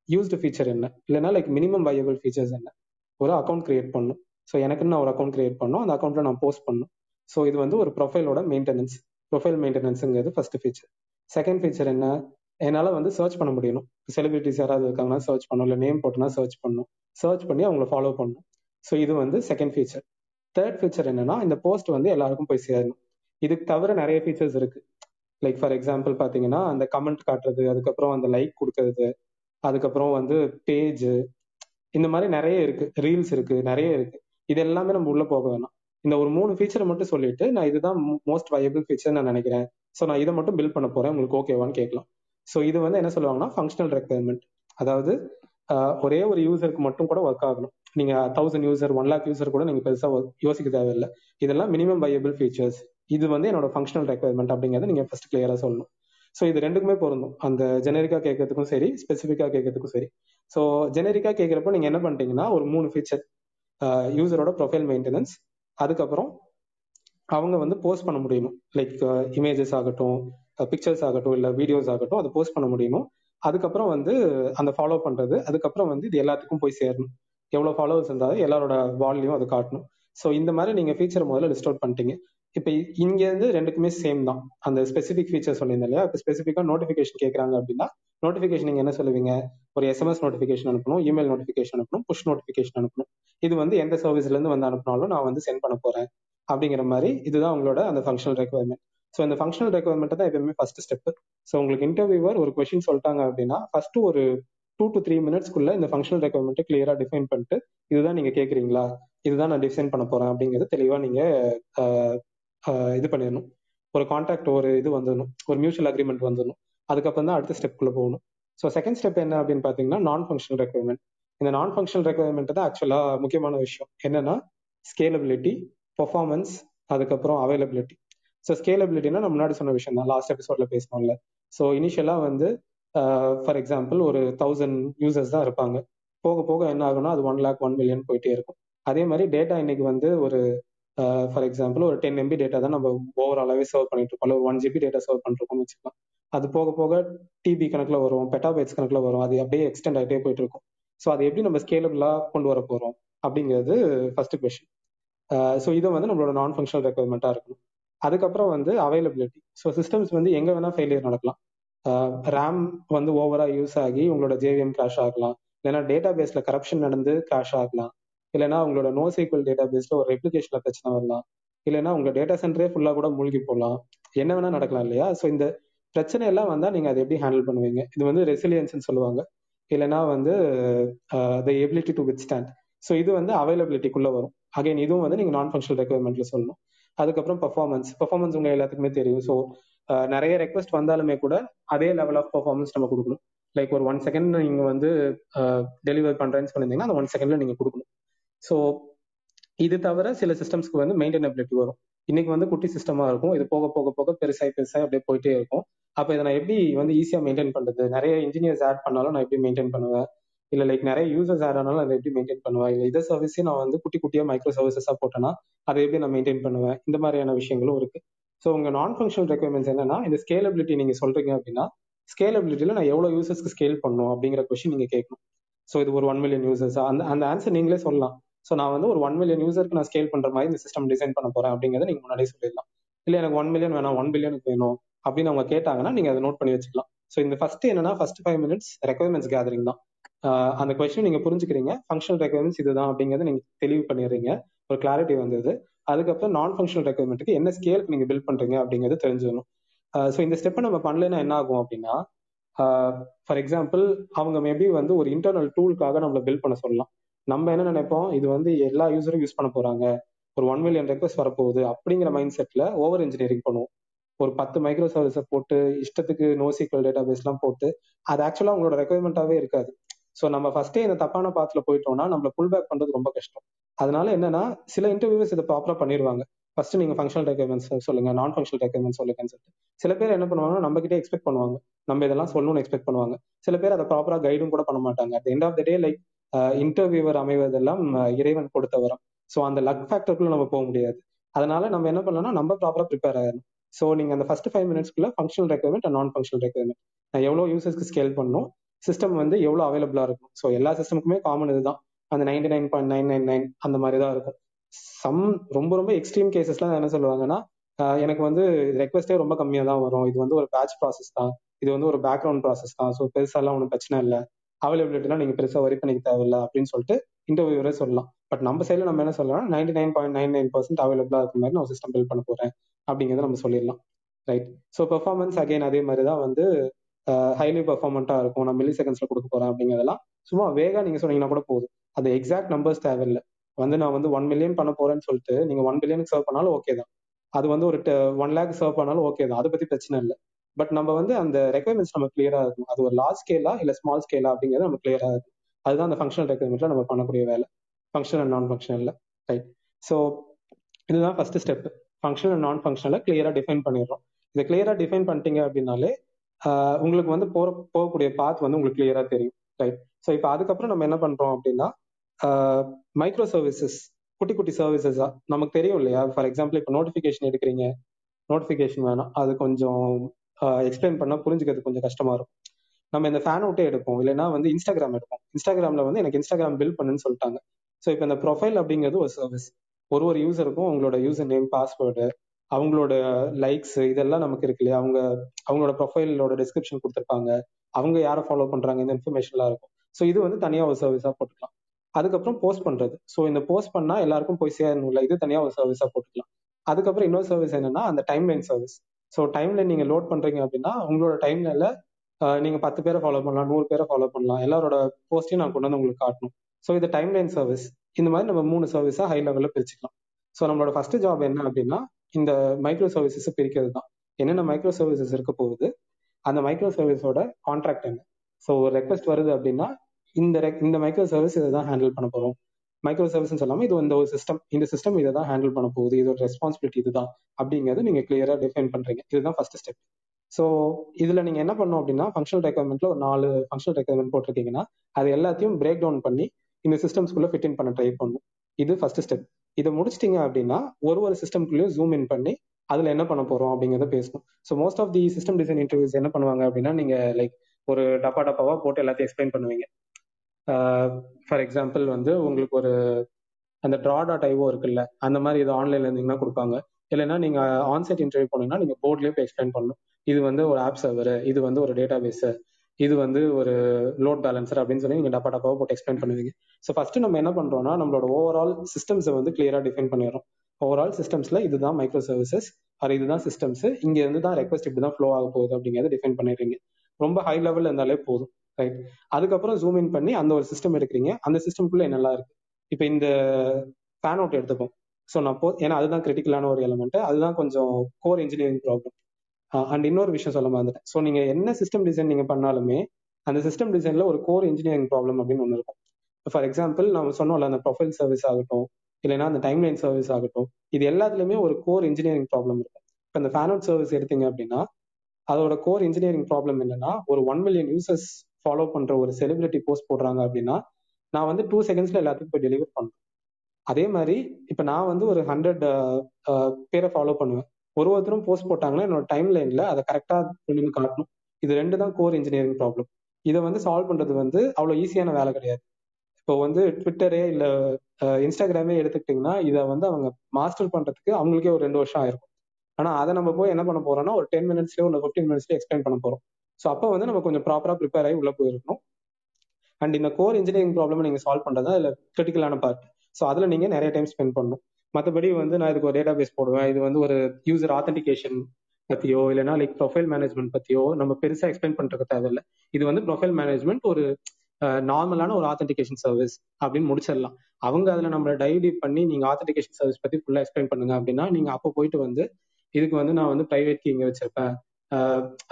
யூஸ்டு ஃபீச்சர் என்ன? இல்லைன்னா லைக் மினிமம் வயபிள் ஃபீச்சர்ஸ் என்ன? ஒரு அக்கௌண்ட் கிரியேட் பண்ணும். ஸோ எனக்குன்னு நான் ஒரு அக்கௌண்ட் கிரியேட் பண்ணும்? அந்த அக்கௌண்ட்டில் நான் போஸ்ட் பண்ணும். ஸோ இது வந்து ஒரு ப்ரொஃபைலோட மெயின்டெனன்ஸ் ப்ரொஃபைல் மெயின்டெனன்ஸுங்கிறது ஃபர்ஸ்ட் ஃபீச்சர் செகண்ட் ஃபீச்சர் என்ன? என்னால் வந்து சர்ச் பண்ண முடியணும். செலிபிரிட்டிஸ் யாராவது இருக்காங்கன்னா சர்ச் பண்ணணும். இல்லை நேம் போட்டுனா சர்ச் பண்ணணும். சர்ச் பண்ணி அவங்கள ஃபாலோ பண்ணணும். ஸோ இது வந்து செகண்ட் ஃபீச்சர் தேர்ட் ஃபீச்சர் என்னன்னா இந்த போஸ்ட் வந்து எல்லாருக்கும் போய் சேரணும். இதுக்கு தவிர நிறைய ஃபீச்சர்ஸ் இருக்கு. லைக் ஃபார் எக்ஸாம்பிள் பார்த்தீங்கன்னா அந்த கமெண்ட் காட்டுறது அதுக்கப்புறம் அந்த லைக் கொடுக்கறது அதுக்கப்புறம் வந்து பேஜ் இந்த மாதிரி நிறைய இருக்கு. ரீல்ஸ் இருக்கு நிறைய இருக்கு. இது எல்லாமே நம்ம உள்ள போக வேணாம். இந்த ஒரு மூணு ஃபீச்சரை மட்டும் சொல்லிட்டு நான் இதுதான் மோஸ்ட் வயபிள் ஃபீச்சர் நான் நினைக்கிறேன். ஸோ நான் இதை மட்டும் பில்ட் பண்ண போறேன். உங்களுக்கு ஓகேவான்னு கேட்கலாம். ஸோ இது வந்து என்ன சொல்லுவாங்கன்னா ஃபங்க்ஷனல் ரெக்குயர்மெண்ட் அதாவது ஒரே ஒரு யூசருக்கு மட்டும் கூட ஒர்க் ஆகணும். நீங்க thousand user one lakh user கூட நீங்க பெருசா யோசிக்க தேவையில்லை. இதெல்லாம் மினிமம் வயபிள் ஃபீச்சர்ஸ் இது வந்து என்னோட ஃபங்க்ஷனல் ரெக்குயர்மெண்ட் அப்படிங்கறத நீங்க ஃபர்ஸ்ட் கிளியரா சொல்லணும். ஸோ இது ரெண்டுக்குமே பொருந்தும். அந்த ஜெனரிக்கா கேட்கறதுக்கும் சரி ஸ்பெசிஃபிக்கா கேட்கறதுக்கும் சரி. ஸோ ஜெனரிக்கா கேட்கறப்ப நீங்க என்ன பண்றீங்கன்னா ஒரு மூணு ஃபீச்சர் யூசரோட ப்ரொஃபைல் மெயின்டெனன்ஸ் அதுக்கப்புறம் அவங்க வந்து போஸ்ட் பண்ண முடியணும் லைக் இமேஜஸ் ஆகட்டும் uh, பிக்சர்ஸ் ஆகட்டும் இல்லை வீடியோஸ் ஆகட்டும் அதை போஸ்ட் பண்ண முடியணும் அதுக்கப்புறம் வந்து அந்த ஃபாலோ பண்றது அதுக்கப்புறம் வந்து இது எல்லாத்துக்கும் போய் சேரணும். எவ்வளோ ஃபாலோவர்ஸ் இருந்தாலும் எல்லாரோட வால்லையும் அது காட்டணும். ஸோ இந்த மாதிரி நீங்க ஃபீச்சர் முதல்ல லிஸ்ட் அவுட் பண்ணிட்டீங்க. இப்போ இங்கேருந்து ரெண்டுக்குமே சேம் தான். அந்த ஸ்பெசிபிக் ஃபீச்சர் சொல்லியிருந்தேன் இல்லையா? இப்போ ஸ்பெசிஃபிக்காக நோட்டிஃபிகேஷன் கேட்குறாங்க அப்படின்னா நோட்டிஃபிகேஷன் நீங்க என்ன சொல்லுவீங்க? ஒரு எஸ்எம்எஸ் நோட்டிஃபிகேஷன் அனுப்பணும் இமெயில் நோட்டிஃபிகேஷன் அனுப்பணும் புஷ் நோட்டிஃபிகேஷன் அனுப்பணும். இது வந்து எந்த சர்வீஸ்ல இருந்து வந்து அனுப்பினாலும் நான் வந்து சென்ட் பண்ண போறேன். அப்படிங்கிற மாதிரி இதுதான் உங்களோட அந்த ஃபங்க்ஷனல் ரெக்குவயர்மெண்ட் ஸோ இந்த ஃபங்க்ஷனல் ரெக்குவயர்மெண்ட் தான் எப்பவுமே ஃபர்ஸ்ட் ஸ்டெப் ஸோ உங்களுக்கு இன்டர்வியூவர் ஒரு கொஸ்டின் சொல்லிட்டாங்க அப்படின்னா ஃபர்ஸ்ட் ஒரு டூ டு த்ரீ மினிட்ஸ்க்குள்ள இந்த ஃபங்க்ஷனல் ரெக்குவயர்மெண்ட்டை கிளியரா டிஃபைன் பண்ணிட்டு இதுதான் நீங்க கேட்குறீங்களா இதுதான் நான் டிசைன் பண்ண போறேன் அப்படிங்கிறது தெளிவா நீங்க இது பண்ணிடணும். ஒரு கான்ட்ராக்ட் ஒரு இது வந்துடணும். ஒரு மியூச்சுவல் அக்ரிமெண்ட் வந்துடணும். அதுக்கப்புறம் தான் அடுத்த ஸ்டெப்குள்ள போகணும். ஸோ செகண்ட் ஸ்டெப் என்ன அப்படின்னு பார்த்தீங்கன்னா நான் ஃபங்க்ஷனல் ரெக்குவயர்மெண்ட் இந்த நான் ஃபங்க்ஷனல் ரெக்குவயர்மெண்ட் தான் ஆக்சுவலாக முக்கியமான விஷயம். என்னன்னா ஸ்கேலபிலிட்டி பர்ஃபார்மன்ஸ் அதுக்கப்புறம் அவைலபிலிட்டி ஸோ ஸ்கேலபிலிட்டினா நம்ம முன்னாடி சொன்ன விஷயம் தான். லாஸ்ட் எபிசோட்ல பேசணும்ல ஸோ இனிஷியலாக வந்து ஃபார் எக்ஸாம்பிள் ஒரு தௌசண்ட் யூசர்ஸ் தான் இருப்பாங்க. போக போக என்ன ஆகும்னா அது ஒன் லேக் ஒன் மில்லியன் போயிட்டே இருக்கும். அதே மாதிரி டேட்டா இன்னைக்கு வந்து ஒரு ஃபார் எக்ஸாம்பிள் ஒரு டென் எம்பி டேட்டா தான் நம்ம ஓவராலாவே சர்வ் பண்ணிட்டு இருக்கோம். ஒன் ஜிபி டேட்டா சர்வ் பண்ணிருக்கோம்னு வச்சுக்கலாம். அது போக போக டிபி கணக்குல வரும் பெட்டாபைட்ஸ் கணக்குல வரும். அது அப்படியே எக்ஸ்டெண்ட் ஆகிட்டே போயிட்டு இருக்கும். ஸோ அது எப்படி நம்ம ஸ்கேலபிளா கொண்டு வர போறோம் அப்படிங்கிறது ஃபர்ஸ்ட் கொஸ்டின் ஸோ இது வந்து நம்மளோட நான் ஃபங்க்ஷனல் ரெக்குவயர்மெண்ட்டாக இருக்கணும். அதுக்கப்புறம் வந்து அவைலபிலிட்டி ஸோ சிஸ்டம்ஸ் வந்து எங்கே வேணால் ஃபெயிலியர் நடக்கலாம். ரேம் வந்து ஓவராக யூஸ் ஆகி உங்களோட ஜேவிஎம் கிராஷ் ஆகலாம். இல்லைன்னா டேட்டா பேஸில் கரப்ஷன் நடந்து கிராஷ் ஆகலாம். இல்லைன்னா உங்களோட நோ சீக்வல் டேட்டா பேஸ்ல ஒரு ரெப்ளிகேஷனில் பிரச்சனை வரலாம். இல்லைன்னா உங்க டேட்டா சென்டரே ஃபுல்லாக கூட மூழ்கி போகலாம் என்ன வேணா நடக்கலாம் இல்லையா? ஸோ இந்த பிரச்சனை எல்லாம் வந்தால் நீங்கள் அதை எப்படி ஹேண்டில் பண்ணுவீங்க? இது வந்து ரெசிலியன்ஸ்னு சொல்லுவாங்க. இல்லைன்னா வந்து the ability to withstand so இது வந்து அவைலபிலிட்டிக்குள்ள வரும். அகைன் இதுவும் வந்து நீங்க நான் ஃபங்க்ஷனல் ரெக்குவயர்மெண்ட்ல சொல்லணும். அதுக்கப்புறம் பர்ஃபார்மன்ஸ் பர்ஃபார்மன்ஸ் உங்க எல்லாத்துக்குமே தெரியும். ஸோ நிறைய ரெக்வஸ்ட் வந்தாலுமே கூட அதே லெவல் ஆஃப் பர்ஃபார்மன்ஸ் நம்ம கொடுக்கணும். லைக் ஒரு ஒன் செகண்ட் நீங்க வந்து டெலிவர் பண்றேன்னு சொல்லியிருந்தீங்கன்னா அந்த ஒன் செகண்ட்ல நீங்க கொடுக்கணும். ஸோ இது தவிர சில சிஸ்டம்ஸ்க்கு வந்து மெயின்டெனபிலிட்டி வரும். இன்னைக்கு வந்து குட்டி சிஸ்டமா இருக்கும். இது போக போக போக பெருசாக பெருசாக அப்படியே போயிட்டே இருக்கும். அப்போ இதை நான் எப்படி வந்து ஈஸியாக மெயின்டைன் பண்றது? நிறைய இன்ஜினியர்ஸ் ஆட் பண்ணாலும் நான் எப்படி மெயின்டைன் பண்ணுவேன்? இல்லை லைக் நிறைய யூசர்ஸ் ஆட் ஆனாலும் அதை எப்படி மெயின்டைன் பண்ணுவேன்? இல்லை இதை சர்வீஸே நான் வந்து குட்டி குட்டியாக மைக்ரோ சர்வீசஸாக போட்டேன்னா அதை எப்படி நான் மெயின்டைன் பண்ணுவேன்? இந்த மாதிரியான விஷயங்களும் இருக்கு. ஸோ உங்க நான் ஃபங்க்ஷனல் ரெக்குவயர்மெண்ட்ஸ் என்னன்னா இந்த ஸ்கேலபிலிட்டி நீங்க சொல்றீங்க அப்படின்னா ஸ்கேலபிலிட்டியில் நான் எவ்வளோ யூசர்ஸ்க்கு ஸ்கேல் பண்ணும் அப்படிங்கிற கொஸ்டின் நீங்கள் கேட்கணும். ஸோ இது ஒரு ஒன் மில்லியன் யூசர்ஸ் அந்த அந்த ஆன்சர் நீங்களே சொல்லலாம். ஸோ நான் வந்து ஒரு ஒன் மில்லியன் யூசருக்கு நான் ஸ்கேல் பண்ணுற மாதிரி இந்த சிஸ்டம் டிசைன் பண்ண போறேன் அப்படிங்கிறத நீங்கள் முன்னாடியே சொல்லிடலாம். இல்லை எனக்கு ஒன் மில்லியன் வேணாம் ஒன் பில்லியனுக்கு வேணும் அப்படின்னு அவங்க கேட்டாங்கன்னா நீங்க அதை நோட் பண்ணி வச்சுக்கலாம். ஸோ இந்த ஃபர்ஸ்ட் என்னன்னா first five minutes requirements gathering தான். அந்த கொஸ்டின் நீங்க புரிஞ்சுக்கிறீங்க. ஃபங்க்ஷனல் ரெக்குவயர்மெண்ட்ஸ் இதுதான் அப்படிங்கறத நீங்க தெளிவு பண்ணிடுறீங்க. ஒரு கிளாரிட்டி வந்தது. அதுக்கப்புறம் நான் ஃபங்க்ஷனல் ரெக்குவயர்மெண்ட்டுக்கு என்ன ஸ்கேலுக்கு நீங்க பில்ட் பண்றீங்க அப்படிங்கிறது தெரிஞ்சுக்கணும். ஸோ இந்த ஸ்டெப்பை நம்ம பண்ணலைன்னா என்ன ஆகும் அப்படின்னா ஃபார் எக்ஸாம்பிள் அவங்க மேபி வந்து ஒரு இன்டர்னல் டூலுக்காக நம்மளை பில்ட் பண்ண சொல்லலாம். நம்ம என்ன நினைப்போம்? இது வந்து எல்லா யூசரும் யூஸ் பண்ண போறாங்க. ஒரு ஒன் மில்லியன் ரெக்வஸ்ட் வரப்போகுது அப்படிங்கிற மைண்ட் செட்ல ஓவர் இன்ஜினியரிங் பண்ணுவோம். ஒரு பத்து மைக்ரோ சர்வீஸை போட்டு இஷ்டத்துக்கு நோசிக்கல் டேட்டா பேஸ்லாம் போட்டு அது ஆக்சுவலா உங்களோட ரெக்குவயர்மெண்ட்டாவே இருக்காது. ஸோ நம்ம ஃபர்ஸ்டே இந்த தப்பான பாத்துல போயிட்டோம்னா நம்மளை புல் பேக் பண்றது ரொம்ப கஷ்டம். அதனால என்னன்னா சில இன்டர்வியூஸ் இதை ப்ராப்பரா பண்ணிடுவாங்க ஃபர்ஸ்ட் நீங்க ஃபங்க்ஷனல் ரெக்குவயர்மெண்ட்ஸ் சொல்லுங்க நான் ஃபங்க்ஷனல் ரெக்குவயர்மெண்ட் சொல்லுங்கன்னு சொல்லிட்டு. சில பேர் என்ன பண்ணுவாங்கன்னா நம்ம கிட்டே எக்ஸ்பெக்ட் பண்ணுவாங்க. நம்ம இதெல்லாம் சொல்லணும்னு எக்ஸ்பெக்ட் பண்ணுவாங்க. சில பேர் அதை ப்ராப்பரா கைடும் கூட பண்ண மாட்டாங்க. At end of the day like interviewer அமைவதெல்லாம் இறைவன் கொடுத்த வரம். ஸோ அந்த லக் ஃபேக்டருக்குள்ள நம்ம போக முடியாது. அதனால நம்ம என்ன பண்ணலாம்னா நம்ம ப்ராப்பரா ப்ரிப்பேர் ஆகணும் ஸோ நீங்க அந்த first five மினிட்ஸ்க்குள்ள functional requirement and non functional requirement நான் எவ்வளோ யூசர்ஸ்க்கு ஸ்கேல் பண்ணணும் சிஸ்டம் வந்து எவ்வளோ அவைலபிளா இருக்கும் ஸோ எல்லா சிஸ்டமுக்குமே காமன் இதுதான். அந்த ninety nine point nine nine nine அந்த மாதிரி தான் இருக்கும். சம் ரொம்ப ரொம்ப எக்ஸ்ட்ரீம் கேசஸ்லாம் என்ன சொல்லுவாங்கன்னா எனக்கு வந்து ரெக்வஸ்டே ரொம்ப கம்மியாக தான் வரும். இது வந்து ஒரு பேட்ச் ப்ராசஸ் தான். இது வந்து ஒரு பேக்ரவுண்ட் ப்ராசஸ் தான். ஸோ பெருசாலாம் ஒன்றும் பிரச்சனை இல்லை. அவைலபிலிட்டிலாம் நீங்கள் பெருசாக வரி பண்ணிக்க தேவையில்லை அப்படின்னு சொல்லிட்டு இன்டர்வியூவரே சொல்லலாம். பட் நம்ம சைடில் நம்ம என்ன சொல்லலாம் ninety nine point nine nine percent அவைலபிளாக இருக்க மாதிரி நான் சிஸ்டம் பில்ட் பண்ண போகிறேன் அப்படிங்கிறத நம்ம சொல்லிடலாம். ரைட் ஸோ பெர்ஃபார்மன்ஸ் அகைன் அதே மாதிரி தான் வந்து ஹைலி பெர்ஃபார்மண்ட்டாக இருக்கும். நான் மில்லி செகண்ட்ஸில் கொடுக்க போகிறேன் அப்படிங்கிறதெல்லாம் சும்மா வேகா நீங்கள் சொன்னீங்கன்னா கூட போதும். அது எக்ஸாக்ட் நம்பர்ஸ் தேவையில்லை. வந்து நான் வந்து ஒன் மில்லியன் பண்ண போறேன்னு சொல்லிட்டு நீங்க ஒன் பில்லியனுக்கு சர்வ் பண்ணாலும் ஓகே தான். அது வந்து ஒரு ஒன் லேக் சர்வ் பண்ணாலும் ஓகே தான். அதை பத்தி பிரச்சனை இல்லை. பட் நம்ம வந்து அந்த ரெக்குவயர்மெண்ட்ஸ் நம்ம கிளியரா இருக்கும் அது ஒரு லார்ஜ் ஸ்கேலா இல்ல ஸ்மால் ஸ்கேலா அப்படிங்கிறது நம்ம கிளியரா இருக்கும் அதுதான் அந்த ஃபங்க்ஷனல் ரெக்குவயர்மெண்ட்ல நம்ம பண்ணக்கூடிய வேலை. ஃபங்க்ஷனல் அண்ட் நான் ஃபங்க்ஷனல்ல ரைட் ஸோ இதுதான் first step functional and non ஃபங்க்ஷனல கிளியரா டிஃபைன் பண்ணிடுறோம். இதை கிளியரா டிஃபைன் பண்ணிட்டீங்க அப்படின்னாலே உங்களுக்கு வந்து போற போகக்கூடிய பாத் வந்து உங்களுக்கு கிளியரா தெரியும். ரைட் ஸோ இப்போ அதுக்கப்புறம் நம்ம என்ன பண்றோம் அப்படின்னா மைக்ரோ சர்வீசஸ் குட்டி குட்டி சர்வீசஸா நமக்கு தெரியும் இல்லையா? ஃபார் எக்ஸாம்பிள் இப்போ நோட்டிஃபிகேஷன் எடுக்கிறீங்க. நோட்டிஃபிகேஷன் வேணாம். அது கொஞ்சம் எக்ஸ்பிளைன் பண்ணால் புரிஞ்சுக்கிறது கொஞ்சம் கஷ்டமா இருக்கும். நம்ம இந்த ஃபேன் அவுட்டே எடுப்போம். இல்லைன்னா வந்து இன்ஸ்டாகிராம் எடுப்போம். இன்ஸ்டாகிராம்ல வந்து எனக்கு இன்ஸ்டாகிராம் பில் பண்ணுன்னு சொல்லிட்டாங்க. ஸோ இப்போ இந்த ப்ரொஃபைல் அப்படிங்கிறது ஒரு சர்வீஸ் ஒரு ஒரு யூசருக்கும் அவங்களோட யூசர் நேம் பாஸ்வேர்டு அவங்களோட லைக்ஸ் இதெல்லாம் நமக்கு இருக்கு இல்லையா? அவங்க அவங்களோட ப்ரொஃபைலோட டிஸ்கிரிப்ஷன் கொடுத்துருப்பாங்க. அவங்க யாரை ஃபாலோ பண்றாங்க? இந்த இன்ஃபர்மேஷன்லாம் இருக்கும். ஸோ இது வந்து தனியாக ஒரு சர்வீஸாக போட்டுக்கலாம். அதுக்கப்புறம் போஸ்ட் பண்றது. ஸோ இந்த போஸ்ட் பண்ணா எல்லாருக்கும் போய் சேரணும்ல. இது தனியாக ஒரு சர்வீஸாக போட்டுக்கலாம். அதுக்கப்புறம் இன்னொரு சர்வீஸ் என்னன்னா அந்த டைம் லைன் சர்வீஸ் ஸோ டைம்ல நீங்க லோட் பண்றீங்க அப்படின்னா உங்களோட டைம்ல நீங்க பத்து பேரை ஃபாலோ பண்ணலாம் நூறு பேரை ஃபாலோ பண்ணலாம். எல்லாரோட போஸ்டையும் நான் கொண்டு வந்து உங்களுக்கு காட்டணும். ஸோ இது டைம் லைன் சர்வீஸ் இந்த மாதிரி நம்ம மூணு சர்வீஸா ஹை லெவலில் பிரிச்சுக்கலாம். ஸோ நம்மளோட ஃபர்ஸ்ட் ஜாப் என்ன அப்படின்னா இந்த மைக்ரோ சர்வீசஸ் பிரிக்கிறது தான். என்னென்ன மைக்ரோ சர்வீசஸ் இருக்க போகுது அந்த மைக்ரோ சர்வீஸோட கான்ட்ராக்ட் என்ன? ஸோ ஒரு ரெக்வஸ்ட் வருது அப்படின்னா இந்த இந்த மைக்ரோ சர்வீஸ் இதை தான் ஹேண்டில் பண்ண போறோம். மைக்ரோ சர்வீஸ் சொல்லாம இது இந்த ஒரு சிஸ்டம் இந்த சிஸ்டம் இதை தான் ஹேண்டில் பண்ண போகுது. இதோட ரெஸ்பான்சிபிலிட்டி இதுதான் அப்படிங்கிறது நீங்க கிளியரா டிஃபைன் பண்றீங்க. இதுதான் ஃபர்ஸ்ட் ஸ்டெப் ஸோ இதுல நீங்க என்ன பண்ணணும் அப்படின்னா ஃபங்க்ஷனல் ரெக்குவயர்மெண்ட்ல ஒரு நாலு ஃபங்க்ஷனல் ரெக்குவயர்மெண்ட் போட்டிருக்கீங்கன்னா அது எல்லாத்தையும் பிரேக் டவுன் பண்ணி இந்த சிஸ்டம்ஸ்குள்ள ஃபிட் இன் பண்ண ட்ரை பண்ணும் இது ஃபர்ஸ்ட் ஸ்டெப் இதை முடிச்சிட்டீங்க அப்படின்னா ஒரு ஒரு சிஸ்டம்குள்ளேயும் ஜூம் இன் பண்ணி அதுல என்ன பண்ண போறோம் அப்படிங்கிறத பேசணும். So most of the system design interviews என்ன பண்ணுவாங்க அப்படின்னா நீங்க லைக் ஒரு டப்பா டப்பாவா போட்டு எல்லாத்தையும் எக்ஸ்பிளைன் பண்ணுவீங்க. ஃபார் எக்ஸாம்பிள் வந்து உங்களுக்கு ஒரு அந்த ட்ரா டாட் ஐஓ இருக்குல்ல அந்த மாதிரி இது ஆன்லைன்ல இருந்தீங்கன்னா கொடுப்பாங்க. இல்லைன்னா நீங்க ஆன்சைட் இன்டர்வியூ போனீங்கன்னா நீங்க போர்ட்லயே போய் எக்ஸ்பிளைன் பண்ணணும். இது வந்து ஒரு ஆப் சர்வர் இது வந்து ஒரு டேட்டா பேஸ் இது வந்து ஒரு லோட் பேலன்சர் அப்படின்னு சொல்லி நீங்க டப்பா டப்பாவை போட்டு எக்ஸ்பிளைன் பண்ணுவீங்க. ஸோ ஃபர்ஸ்ட் நம்ம என்ன பண்றோம்னா நம்மளோட ஓவரால் சிஸ்டம்ஸை வந்து கிளியரா டிஃபைன் பண்ணிடுறோம். ஓவரால் சிஸ்டம்ஸ்ல இதுதான் மைக்ரோ சர்வீசஸ் அது இதுதான் சிஸ்டம்ஸ் இங்க இருந்து தான் ரெக்வஸ்ட் இப்படி தான் ஃப்ளோ ஆக போகுது அப்படிங்கிறத டிஃபைன் பண்ணிடுறீங்க. ரொம்ப ஹை லெவல்ல இருந்தாலே போதும். ரைட் அதுக்கப்புறம் ஜூம் இன் பண்ணி அந்த ஒரு சிஸ்டம் எடுக்கிறீங்க. அந்த சிஸ்டம்குள்ள என்னெல்லாம் இருக்கு? இப்போ இந்த ஃபேன் அவுட் எடுத்துப்போம். ஸோ நான் போ ஏன்னா அதுதான் கிரிட்டிக்கலான ஒரு எலமெண்ட் அதுதான் கொஞ்சம் கோர் இன்ஜினியரிங் ப்ராப்ளம் அண்ட் இன்னொரு விஷயம் சொல்ல மறந்துட்டேன். ஸோ நீங்க என்ன சிஸ்டம் டிசைன் நீங்க பண்ணாலுமே அந்த சிஸ்டம் டிசைன்ல ஒரு கோர் இன்ஜினியரிங் ப்ராப்ளம் அப்படின்னு ஒன்று இருக்கும். ஃபார் எக்ஸாம்பிள் நம்ம சொன்னோம்ல அந்த ப்ரொஃபைல் சர்வீஸ் ஆகட்டும் இல்லைன்னா அந்த டைம் லைன் சர்வீஸ் ஆகட்டும் இது எல்லாத்துலயுமே ஒரு கோர் இன்ஜினியரிங் ப்ராப்ளம் இருக்கும். இப்போ இந்த ஃபேன் அவுட் சர்வீஸ் எடுத்தீங்க அப்படின்னா அதோட கோர் இன்ஜினியரிங் ப்ராப்ளம் என்னன்னா ஒரு ஒன் மில்லியன் யூசர்ஸ் ஃபாலோ பண்ற ஒரு செலிபிரிட்டி போஸ்ட் போடுறாங்க அப்படின்னா நான் வந்து டூ செகண்ட்ஸ்ல எல்லாத்துக்கும் போய் டெலிவர் பண்றேன் அதே மாதிரி இப்ப நான் வந்து ஒரு ஹண்ட்ரட் பேரை ஃபாலோ பண்ணுவேன். ஒரு ஒருத்தரும் போஸ்ட் போட்டாங்கன்னா என்னோட டைம் லைன்ல அதை கரெக்டா பண்ணி காட்டணும். இது ரெண்டு தான் கோர் இன்ஜினியரிங் ப்ராப்ளம் இதை வந்து சால்வ் பண்றது வந்து அவ்வளோ ஈஸியான வேலை கிடையாது. இப்போ வந்து ட்விட்டரே இல்ல இன்ஸ்டாகிராமே எடுத்துக்கிட்டிங்கன்னா இதை வந்து அவங்க மாஸ்டர் பண்றதுக்கு அவங்களுக்கே ஒரு ரெண்டு வருஷம் ஆயிருக்கும் ஆனா அதை நம்ம போய் என்ன பண்ண போறோம்னா ஒரு டென் மினிட்ஸ்லயோ இல்லை ஃபிஃப்டீன் மினிட்ஸ்லயோ எக்ஸ்பிளைன் பண்ண போறோம். ஸோ அப்போ வந்து நம்ம கொஞ்சம் ப்ராப்பராக ப்ரிப்பேர் ஆகி உள்ளே போயிருக்கணும். அண்ட் இந்த கோர் இன்ஜினியரிங் ப்ராப்ளம் நீங்கள் சால்வ் பண்ணுறது அதில் கிரிட்டிக்கலான பார்ட் ஸோ அதில் நீங்கள் நிறைய டைம் ஸ்பெண்ட் பண்ணணும். மற்றபடி வந்து நான் இதுக்கு ஒரு டேட்டா பேஸ் போடுவேன். இது வந்து ஒரு யூசர் ஆத்தன்டிகேஷன் பத்தியோ இல்லைனா லைக் ப்ரொஃபைல் மேனேஜ்மெண்ட் பத்தியோ நம்ம பெருசாக எக்ஸ்பிளைன் பண்ணுறதுக்கு தேவையில்லை. இது வந்து ப்ரொஃபைல் மேனேஜ்மெண்ட் ஒரு நார்மலான ஒரு ஆத்தன்டிகேஷன் சர்வீஸ் அப்படின்னு முடிச்சிடலாம். அவங்க அதில் நம்ம டைவ் டீப் பண்ணி நீங்க ஆத்தன்டிகேஷன் சர்வீஸ் பத்தி ஃபுல்லாக எக்ஸ்பிளைன் பண்ணுங்க அப்படின்னா நீங்க அப்போ போயிட்டு வந்து இதுக்கு வந்து நான் வந்து பிரைவேட் கீ இங்க வச்சிருப்பேன்.